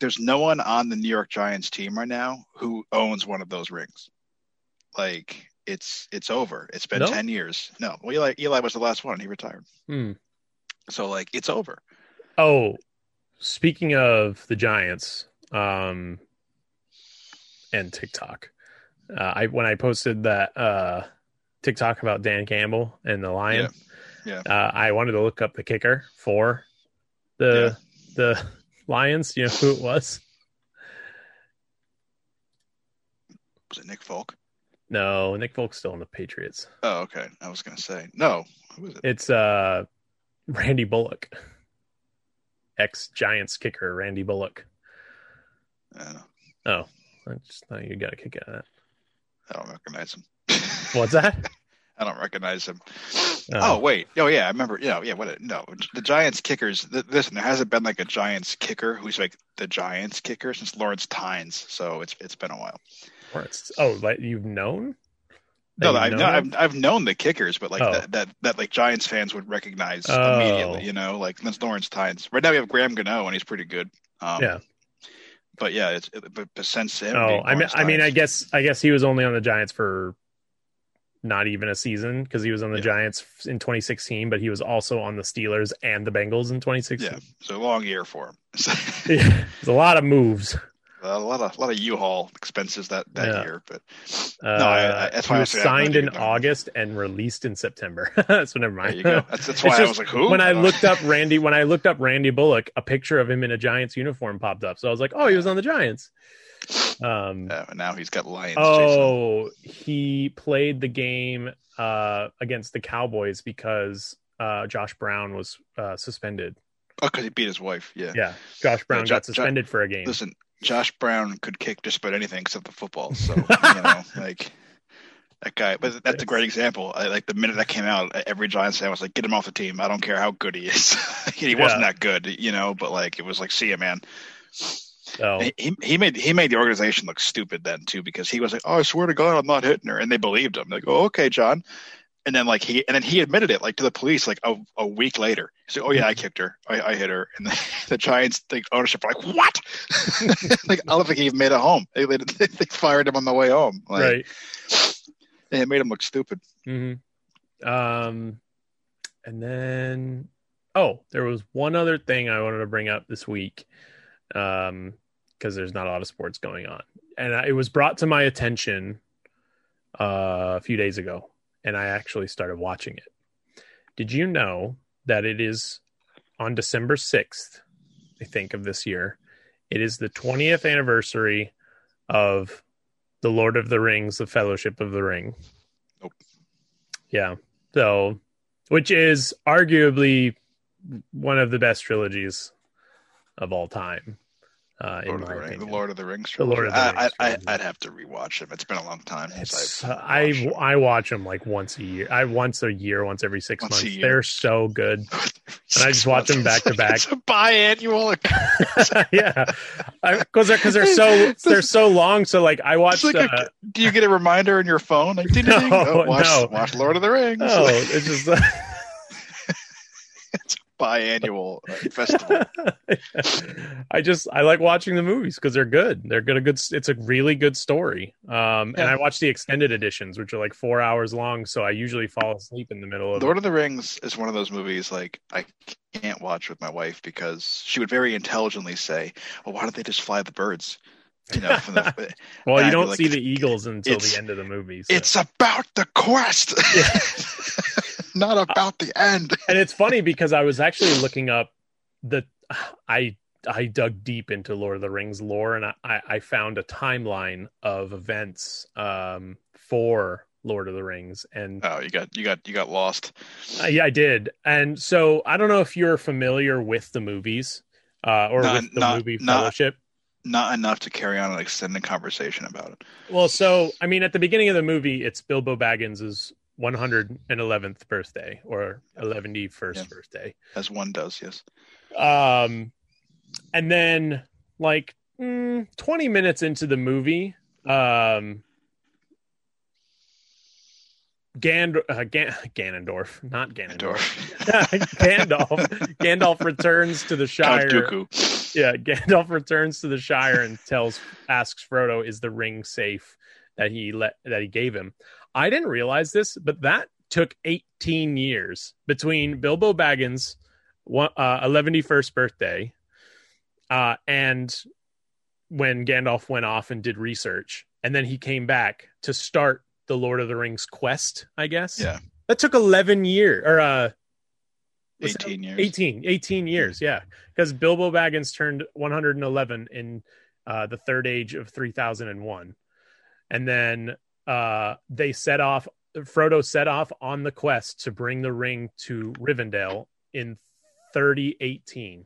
there's no one on the New York Giants team right now who owns one of those rings. Like it's it's over. It's been ten years. No, well, Eli Eli was the last one. He retired. Hmm. So like it's over. Oh, speaking of the Giants, um, and TikTok, uh, I when I posted that uh TikTok about Dan Campbell and the Lion, yeah, yeah. Uh, I wanted to look up the kicker for the yeah. the Lions? You know who it was? Was it Nick Folk? No, Nick Folk's still in the Patriots. Oh, okay. I was gonna say no. Who is it? It's uh, Randy Bullock, ex Giants kicker Randy Bullock. Uh, oh, I just thought you got a kick out of that. I don't recognize him. What's that? I don't recognize him. Oh. oh. wait, oh yeah, I remember. You know, yeah, what? No, the Giants kickers. Listen, there hasn't been like a Giants kicker who's like the Giants kicker since Lawrence Tynes, so it's it's been a while. Lawrence. Oh, like you've known? no, I've, known I've, I've known the kickers, but like oh. that, that that like Giants fans would recognize oh. immediately. You know, like that's Lawrence Tynes. Right now we have Graham Gano, and he's pretty good. Um, yeah. But yeah, it's but, but since him. Oh, I mean, I mean, I guess I guess he was only on the Giants for not even a season because he was on the yeah. Giants in 2016, but he was also on the Steelers and the Bengals in 2016. Yeah, so a long year for him. yeah, a lot of moves. A lot of a lot of U-Haul expenses that that yeah. year, but uh, no, I, I, that's why he was signed in August and released in September. so never mind. There you go. That's, that's why just, I was like, who? When I, I looked up Randy, when I looked up Randy Bullock, a picture of him in a Giants uniform popped up. So I was like, oh, he was on the Giants. Um, yeah, now he's got Lions. Oh, Jason. he played the game uh, against the Cowboys because uh, Josh Brown was uh, suspended. Oh, because he beat his wife. Yeah. Yeah. Josh Brown yeah, got suspended for a game. Listen, Josh Brown could kick just about anything except the football. So you know, like that guy. But that's a great example. I, like the minute that came out, every Giants fan was like, "Get him off the team. I don't care how good he is. he yeah. wasn't that good, you know." But like, it was like, "See ya, man." Oh. He, he made he made the organization look stupid then too because he was like, "Oh, I swear to God, I'm not hitting her," and they believed him. Like, "Oh, okay, John." and then like he and then he admitted it like to the police like a, a week later. He said, "Oh yeah, I kicked her. I, I hit her." And the, the Giants like ownership are like, "What?" like I don't think he even made it home. They, they, they fired him on the way home. Like, right. And it made him look stupid. Mm-hmm. Um, and then oh, there was one other thing I wanted to bring up this week, um, because there's not a lot of sports going on, and it was brought to my attention uh, a few days ago, and I actually started watching it. Did you know that it is on December 6th, I think, of this year? It is the 20th anniversary of The Lord of the Rings, The Fellowship of the Ring. Nope. Yeah. So, which is arguably one of the best trilogies of all time. Uh, in Lord of the, Ring, the. Lord of the Rings. The Lord of the Rings I, I, trilogy. I'd have to rewatch them. It's been a long time since uh, I watched 'em. I watch them like once a year. I once a year, once every six Once months. They're so good. And I just watch them back to back. It's a biannual. yeah, because they're because they're so they're so long. So like I watch. Like uh, do you get a reminder on your phone? Like, ding, ding, ding. No, Oh, watch, no. watch Lord of the Rings. oh, it's just. Biannual uh, festival. I just I like watching the movies because they're good. They're good. A good. It's a really good story. Um, and I watch the extended editions, which are like four hours long. So I usually fall asleep in the middle of. Lord of the Rings is one of those movies like I can't watch with my wife because she would very intelligently say, "Well, why don't they just fly the birds?" You know, from the, well, you I'd don't like, see the eagles until the end of the movie. so- it's about the quest, not about the end. and it's funny because I was actually looking up the I I dug deep into Lord of the Rings lore and I, I found a timeline of events um, for Lord of the Rings and Oh, you got you got you got lost. uh, yeah I did and so I don't know if you're familiar with the movies uh, or Not- with the not- movie not- Fellowship. Not enough to carry on an extended conversation about it. Well, so I mean, at the beginning of the movie, it's Bilbo Baggins' 111th birthday or 111st Yeah. birthday. As one does, yes. um and then like mm, 20 minutes into the movie um Gand- uh, Gan- Ganondorf, not Ganondorf. Gandalf. Gandalf returns to the Shire. Yeah, Gandalf returns to the Shire and tells, asks Frodo, "Is the ring safe that he let that he gave him?" I didn't realize this, but that took 18 years between Bilbo Baggins' one, uh, 111st birthday uh, and when Gandalf went off and did research, and then he came back to start the Lord of the Rings quest. I guess. Yeah. That took 11 years, or uh, was it 18 years. 18, 18 years, yeah. Because Bilbo Baggins turned 111 in uh, the third age of 3001. And then uh, they set off, Frodo set off on the quest to bring the ring to Rivendell in 3018.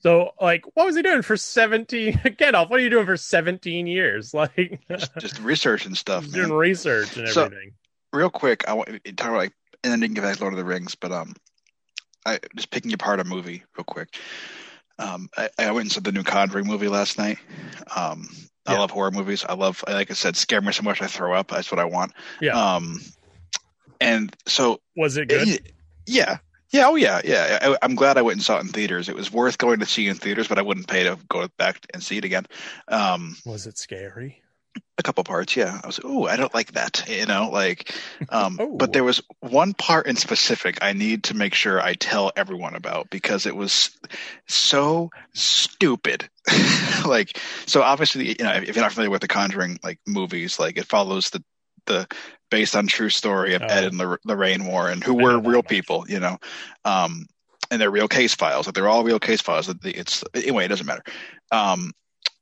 So, like, what was he doing for 17? Gandalf, what are you doing for 17 years? Like, Just, just research and stuff. doing research and So- everything. real quick, I want to talk about like, and then can get back to Lord of the Rings, but um, I just picking apart a movie real quick. Um, I, I went and saw the new Conjuring movie last night. Um, I Yeah. love horror movies. I love, like I said, scare me so much I throw up. That's what I want. Yeah. Um, and so was it good? it- yeah, yeah, oh yeah, yeah. I, I'm glad I went and saw it in theaters. It was worth going to see in theaters, but I wouldn't pay to go back and see it again. Um, was it scary? A couple parts yeah i was oh i don't like that you know like um Oh. but there was one part in specific i need to make sure i tell everyone about because it was so stupid like so obviously you know if you're not familiar with the conjuring like movies like it follows the the based on true story of Oh. ed and Lor- lorraine warren who were real people you know um and they're real case files like they're all real case files that it's anyway it doesn't matter um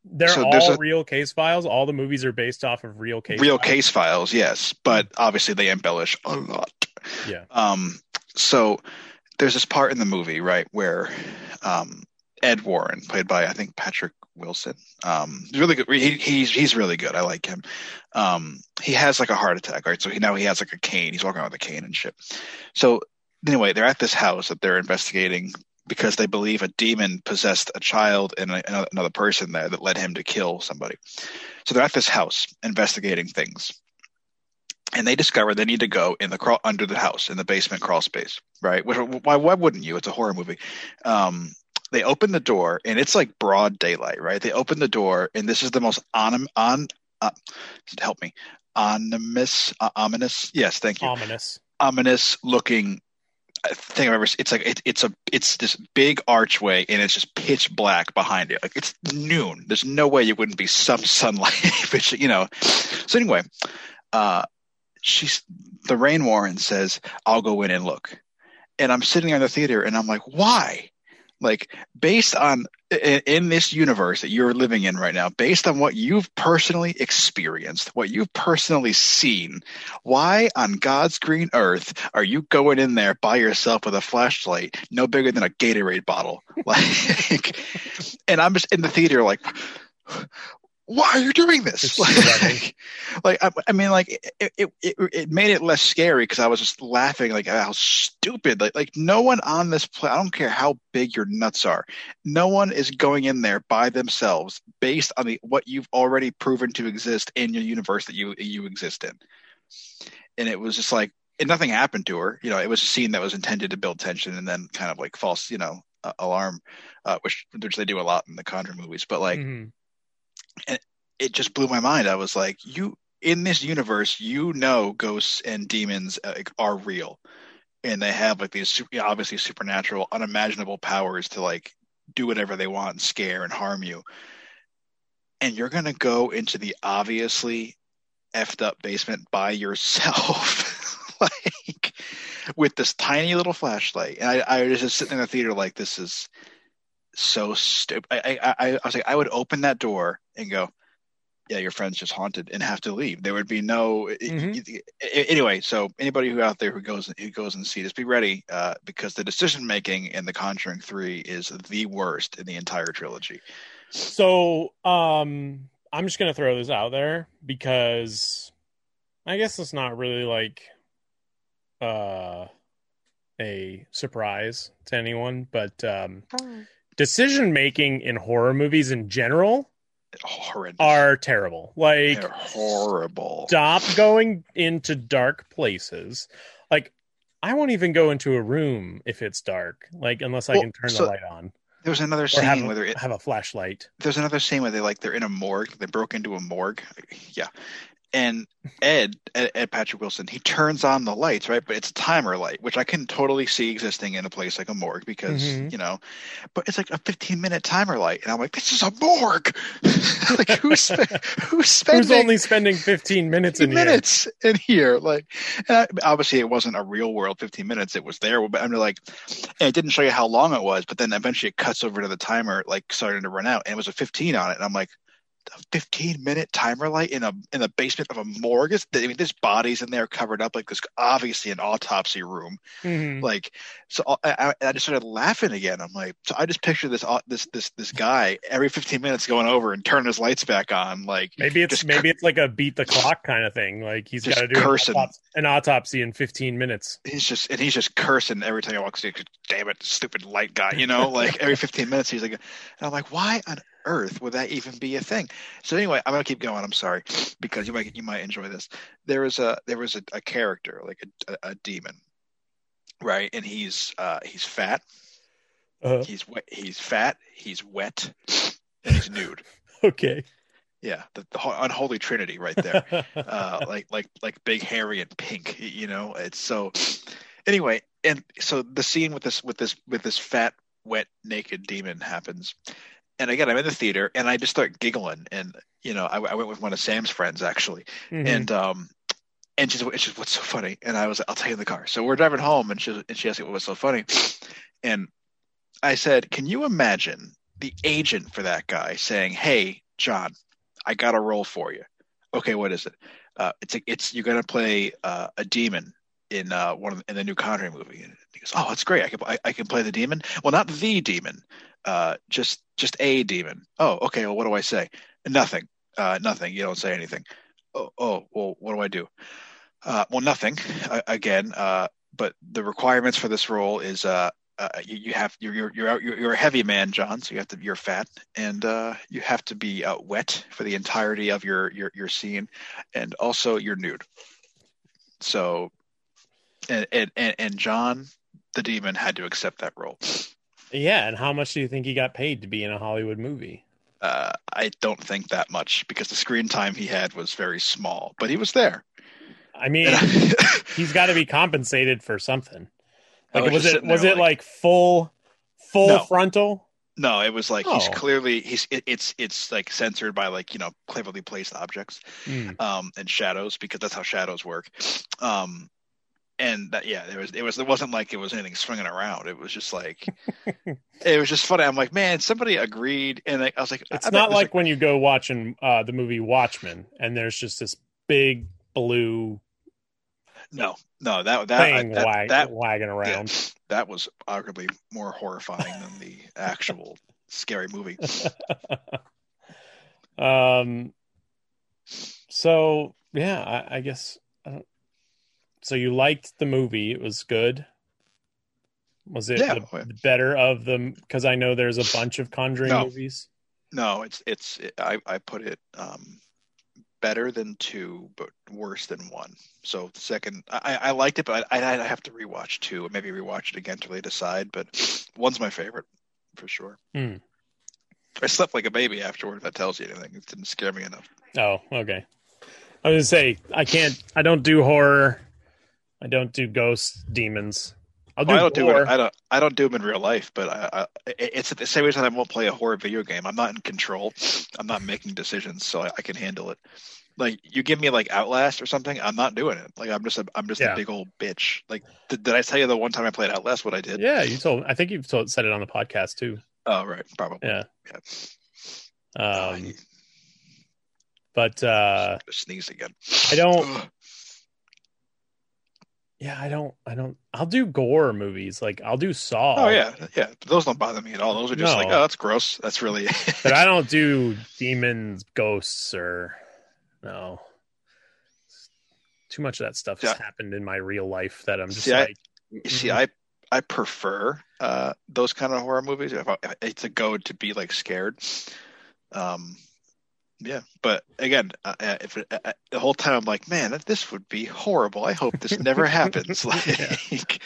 They're So all a- real case files. All the movies are based off of real case. real files. case files yes but obviously they embellish a lot Yeah. um so there's this part in the movie right where um ed warren played by i think patrick wilson um he's really good he, he's he's really good i like him um he has like a heart attack right so he now he has like a cane he's walking around with a cane and shit so anyway they're at this house that they're investigating because they believe a demon possessed a child and a, another person there that led him to kill somebody so they're at this house investigating things and they discover they need to go in the crawl under the house in the basement crawl space, right? Why why wouldn't you? It's a horror movie. Um, they open the door and it's like broad daylight, right? They open the door and this is the most on on uh, help me ominous uh, ominous yes thank you Ominous. ominous looking thing ever seen. It's like it, it's a it's this big archway and it's just pitch black behind it. Like it's noon. There's no way you wouldn't be some sunlight, which you know. So anyway, uh, she's Lorraine Warren says, "I'll go in and look," and I'm sitting in the theater and I'm like, "Why?" Like based on in, this universe that you're living in right now, based on what you've personally experienced, what you've personally seen, why on God's green earth are you going in there by yourself with a flashlight no bigger than a Gatorade bottle? Like, and I'm just in the theater like, why are you doing this? Like, like I, I mean, like it, it, it, it made it less scary because I was just laughing like how stupid. Like, like no one on this planet. I don't care how big your nuts are. No one is going in there by themselves based on the what you've already proven to exist in your universe that you you exist in. And it was just like, and nothing happened to her. You know, it was a scene that was intended to build tension and then kind of like false, you know, uh, alarm, uh, which which they do a lot in the Conjuring movies. But like Mhm. it just blew my mind. I was like, you in this universe, you know, ghosts and demons uh, are real, and they have like these obviously supernatural, unimaginable powers to like do whatever they want, and scare and harm you. And you're gonna go into the obviously effed up basement by yourself, like with this tiny little flashlight. And I, I was just sitting in the theater like, this is so stupid. I, I, I, I was like, I would open that door and go, yeah, your friend's just haunted and have to leave. There would be no Mhm. anyway. So anybody who out there who goes who goes and see this, be ready uh, because the decision making in The Conjuring Three is the worst in the entire trilogy. So, um, I'm just gonna throw this out there because I guess it's not really like uh a surprise to anyone, but um, decision making in horror movies in general are terrible. Like, They're horrible. stop going into dark places. Like, I won't even go into a room if it's dark, like unless I can turn so- the light on There's another scene have where a, they're have a flashlight. there's another scene where they like they're in a morgue. They broke into a morgue. Yeah. And Ed, Ed, Ed Patrick Wilson, he turns on the lights, right? But it's a timer light, which I can totally see existing in a place like a morgue because, Mhm. you know, but it's like a 15 minute timer light. And I'm like, this is a morgue. like, who's, spe- who's spending Who's only spending 15 minutes in 15 here? minutes in here? Like, I, obviously it wasn't a real world 15 minutes. It was there, but I'm like, and it didn't show you how long it was, but then eventually it cuts over to the timer, like starting to run out, and it was a 15 on it, and I'm like, a 15 minute timer light in a in the basement of a morgue. Is, I mean, there's bodies in there covered up like this, obviously an autopsy room. Mhm. Like, so I, I, I just started laughing again. I'm like, so I just picture this this this this guy every 15 minutes going over and turning his lights back on, like. Maybe it's Just maybe it's like a beat the clock kind of thing. Like he's Just got to do an cursing. autopsy, an autopsy in 15 minutes. he's just and he's just cursing every time he walks in. Damn it, stupid light guy! You know, like every 15 minutes he's like, and I'm like, why on earth would that even be a thing? So anyway, I'm gonna keep going. I'm sorry because you might you might enjoy this. There was a there was a, a character like a, a, demon, right? And he's uh he's fat, Uh, he's wet, he's fat, he's wet, and he's nude. okay. Yeah, the, the unholy trinity right there. uh, like like like big hairy and pink you know it's so anyway and so the scene with this with this with this fat wet naked demon happens and again i'm in the theater and i just start giggling and you know i, I went with one of sam's friends actually Mhm. and um and she's, just what's so funny? And i was like i'll tell you in the car. So we're driving home and she, and she asked me what was so funny? And i said can you imagine the agent for that guy saying hey john i got a role for you okay what is it? Uh, it's a, it's you're gonna play uh, a demon in uh, one of the, in the new Conjuring movie. And he goes, "Oh, that's great! I can I, I can play the demon. Well, not the demon, uh, just just a demon. Oh, okay. Well, what do I say? Nothing. Uh, nothing. You don't say anything. Oh, oh well, what do I do? Uh, well, nothing. Uh, again, uh, but the requirements for this role is uh, uh, you, you have you're, you're you're you're you're a heavy man, John. So you have to you're fat, and uh, you have to be uh, wet for the entirety of your your your scene, and also you're nude. So, and and and, John, the demon, had to accept that role. Yeah, and how much do you think he got paid to be in a Hollywood movie? Uh, I don't think that much because the screen time he had was very small, but he was there. I mean, he's got to be compensated for something. Like, was was, it was it like- like full full No. frontal? No, it was like he's Oh. clearly he's it, it's it's like censored by like you know cleverly placed objects Mm. um and shadows because that's how shadows work. Um and that yeah, there was it was it wasn't like it was anything swinging around. It was just like it was just funny. I'm like, man, somebody agreed and like, I was like It's I not there's like when you go watching uh, the movie Watchmen and there's just this big blue no, no, that that I- that, wag- that, wagging around. that was arguably more horrifying than the actual scary movie. um. So yeah, I, I guess. I don't, so you liked the movie? It was good. Was it Yeah. the better of them? Because I know there's a bunch of Conjuring No. movies. No, it's it's it, I I put it um better than two, but worse than one. So the second, I I liked it, but I I have to rewatch two, maybe rewatch it again to really decide. But one's my favorite for sure. Hmm. I slept like a baby afterward. If that tells you anything, it didn't scare me enough. Oh, okay. I was gonna say I can't. I don't do horror. I don't do ghosts, demons. I'll do Well, I don't do it. I don't. I don't do them in real life, but I, I, it- it's the same reason I won't play a horror video game. I'm not in control. I'm not making decisions, so I, I can handle it. Like you give me like Outlast or something, I'm not doing it. Like I'm just a, I'm just Yeah. a big old bitch. Like did, did I tell you the one time I played Outlast what I did? yeah, you told. I think you've told, said it on the podcast too. Oh right, probably. Yeah. Yeah. Um, Oh, but uh, I sneezed again. I don't. Yeah, I don't. I don't. I'll do gore movies. Like I'll do Saw. Oh yeah, yeah. Those don't bother me at all. Those are just No. like, oh, that's gross. That's really. but I don't do demons, ghosts, or no. Too much of that stuff has happened in my real life that I'm just See, I- like. You see, I I prefer uh, those kind of horror movies. If I, it's a go to be like scared. Um, yeah, but again, uh, uh, if it, uh, the whole time I'm like, man, this would be horrible. I hope this never happens. Like,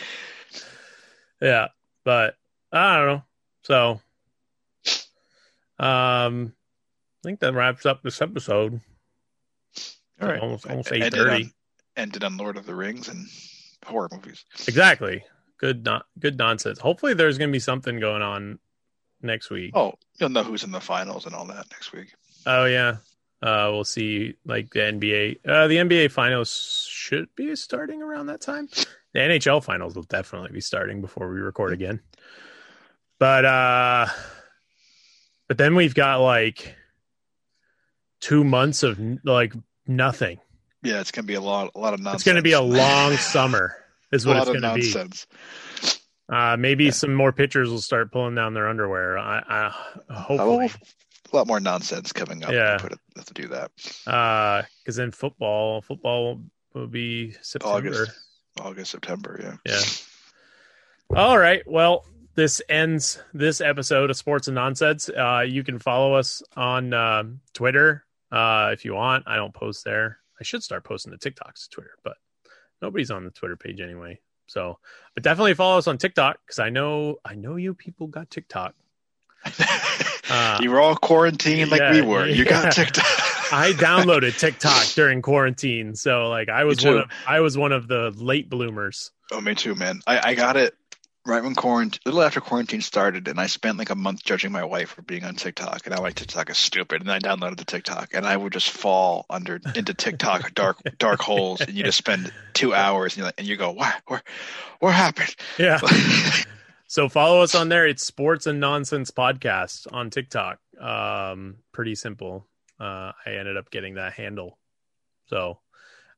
Yeah, but I don't know. So, um, I think that wraps up this episode. all right, almost almost Ended eight thirty. on- Ended on Lord of the Rings and horror movies. Exactly. Good, not good nonsense. Hopefully, there's going to be something going on next week. Oh, you'll know who's in the finals and all that next week. Oh yeah. Uh, we'll see. Like the NBA, uh, the NBA finals should be starting around that time. The NHL finals will definitely be starting before we record again. But uh, but then we've got like two months of like nothing. Yeah, it's gonna be a lot, a lot of nonsense. It's going to be a long summer. Is what it's going to be. nonsense. Uh, maybe Yeah. some more pitchers will start pulling down their underwear. I, I Oh, hopefully. A lot more nonsense coming up. Yeah. to put it, have to do that. Uh, because then football, football will be September. August, August, September. Yeah. Yeah. All right. Well, this ends this episode of Sports and Nonsense. Uh, you can follow us on um, Twitter uh, if you want. I don't post there. I should start posting the TikToks to Twitter, but nobody's on the Twitter page anyway. So, but definitely follow us on TikTok because I know I know you people got TikTok. Uh, you were all quarantined like yeah, we were. You yeah. got TikTok. I downloaded TikTok during quarantine, so like I was one of I was one of the late bloomers. Oh, me too, man. I, I got it right when quarantine, a little after quarantine started, and I spent like a month judging my wife for being on TikTok, and I like TikTok is stupid, and I downloaded the TikTok, and I would just fall under into TikTok dark dark holes, and you just spend two hours, and you like, and you go, what, what, what happened? Yeah. So follow us on there. It's Sports and Nonsense Podcast on TikTok. Um, pretty simple. Uh, I ended up getting that handle. So,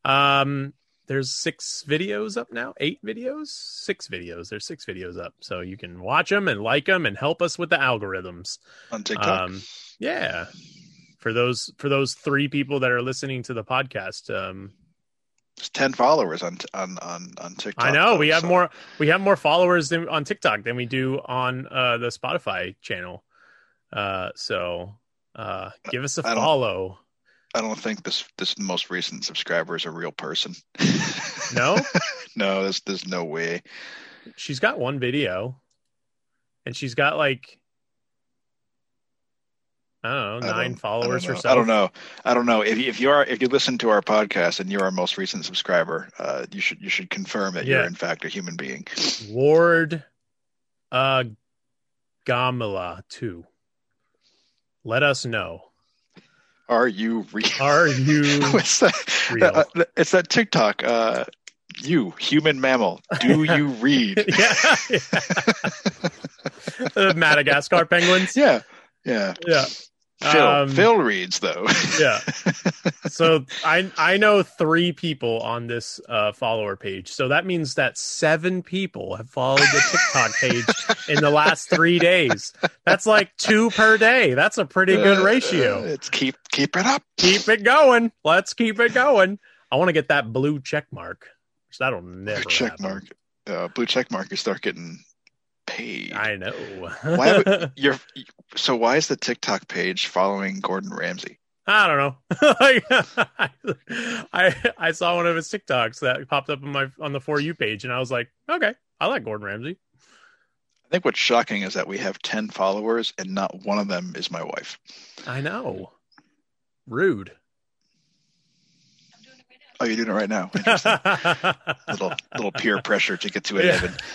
um, there's six videos up now. Eight videos, six videos. There's six videos up, so you can watch them and like them and help us with the algorithms. on TikTok. Um, yeah. For those for those three people that are listening to the podcast, um, ten followers on on on on TikTok. I know though, we have so- more we have more followers than, on TikTok than we do on uh, the Spotify channel. Uh, so uh, give us a I don't- follow. I don't think this this most recent subscriber is a real person. No, no, there's there's no way. she's got one video, and she's got like I don't know I don't- nine followers I don't know. herself. I don't know. I don't know. If you, if you are if you listen to our podcast and you're our most recent subscriber, uh, you should you should confirm that Yeah. you're in fact a human being. Ward uh Gamila two. Let us know. Are you real? Are you What's that? real? Uh, it's that TikTok. Uh, you human mammal. Do you read? yeah. the Madagascar penguins. yeah, yeah. Yeah. Phil Um, Phil reads though. Yeah. So I I know three people on this uh, follower page. So that means that seven people have followed the TikTok page in the last three days. That's like two per day. That's a pretty good Uh, ratio. it's keep keep it up. Keep it going. Let's keep it going. I want to get that blue check mark. Which that'll never Blue check happen. mark. Uh, blue check mark. You start getting paid. I know. Why would- You're so why is the TikTok page following Gordon Ramsay? I don't know. I I saw one of his TikToks that popped up on my on the for you page, and I was like, okay, I like Gordon Ramsay. I think what's shocking is that we have ten followers and not one of them is my wife. I know. Rude. Oh, you're doing it right now. Little little peer pressure to get to eleven.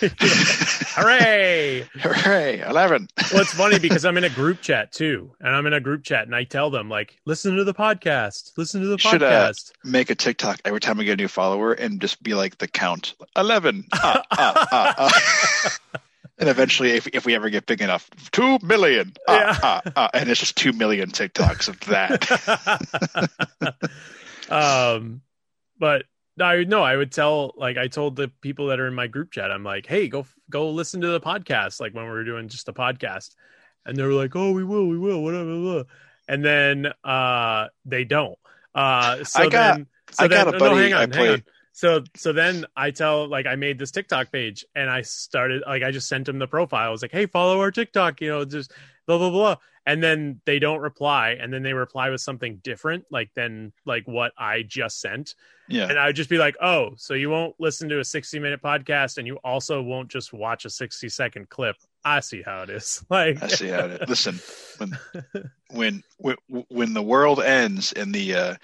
Hooray! Hooray, eleven. Well, it's funny because I'm in a group chat too, and I'm in a group chat, and I tell them like, listen to the podcast, listen to the Should, uh, podcast. Make a TikTok every time we get a new follower and just be like the count eleven. Ah, ah, ah, ah. and eventually, if if we ever get big enough, two million. Ah, Yeah. ah, ah. and it's just two million TikToks of that. um, but I no, I would tell like I told the people that are in my group chat, I'm like, hey, go go listen to the podcast, like when we were doing just a podcast, and they were like, oh, we will, we will, whatever, blah. and then uh they don't. Uh, so I got- then, so I then, got a no, buddy hang on, I hang on. So so then I tell like I made this TikTok page and I started like I just sent him the profile. I was like, hey, follow our TikTok, you know, just blah blah blah. And then they don't reply, and then they reply with something different, like than like what I just sent. Yeah. And I would just be like, oh, so you won't listen to a 60 minute podcast and you also won't just watch a 60 second clip. I see how it is. Like, I see how it is. Listen, when when when when the world ends and the uh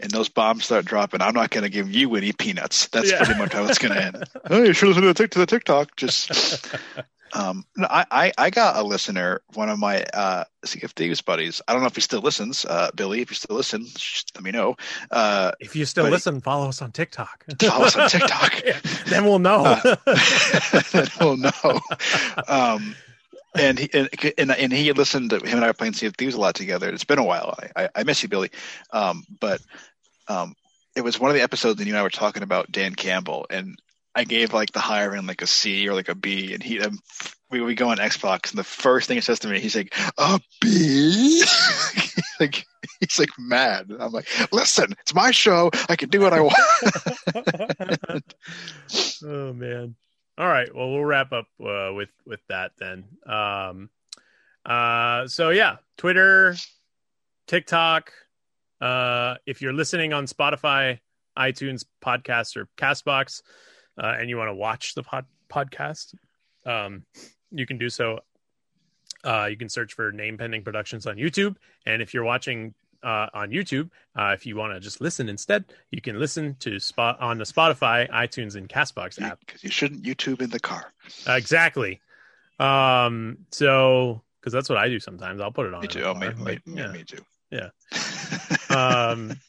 and those bombs start dropping, I'm not going to give you any peanuts. That's Yeah. pretty much how it's going to end. oh, you should listen to the, tic- to the TikTok. Just um, I, I I got a listener, one of my uh Sea of Thieves buddies. I don't know if he still listens, uh, Billy. If you still listen, let me know. Uh, if you still listen, follow us on TikTok. Follow us on TikTok. Then we'll know. oh no. Um, and he and, and and he had listened to him and I were playing Sea of Thieves a lot together. It's been a while. I, I, I miss you, Billy. Um, but um, it was one of the episodes, and you and I were talking about Dan Campbell, and I gave like the higher end like a C or like a B, and he um, we we go on Xbox, and the first thing he says to me, he's like a B. like he's like mad. I'm like, listen, it's my show. I can do what I want. oh man all right well we'll wrap up uh, with with that then um uh so yeah twitter tiktok uh if you're listening on spotify itunes podcast or castbox uh, and you want to watch the pod- podcast um you can do so uh you can search for name pending productions on youtube and if you're watching uh, on YouTube. Uh, if you want to just listen instead, you can listen to spot on the Spotify, iTunes, and Castbox app. Because you shouldn't YouTube in the car. Exactly. Um, so because that's what I do sometimes. I'll put it on. Me too. Oh, me, me, me, yeah. me too. Yeah. um,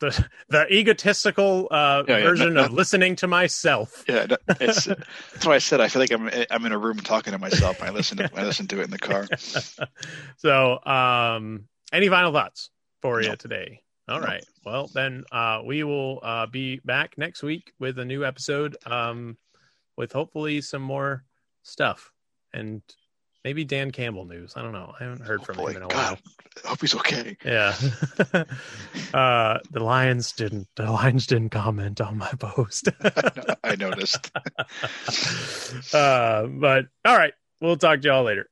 the the egotistical uh, Yeah, yeah, version no- of listening to myself. yeah, no, that's why I said I feel like I'm I'm in a room talking to myself. I listen to I listen to it in the car. so, um, any final thoughts for you today? All right. Well, then uh, we will uh, be back next week with a new episode um, with hopefully some more stuff and maybe Dan Campbell news. I don't know. I haven't heard from Hopefully. him in a while. God, I hope he's okay. Yeah. uh, the Lions didn't. The Lions didn't comment on my post. I noticed. uh, but all right, we'll talk to y'all later.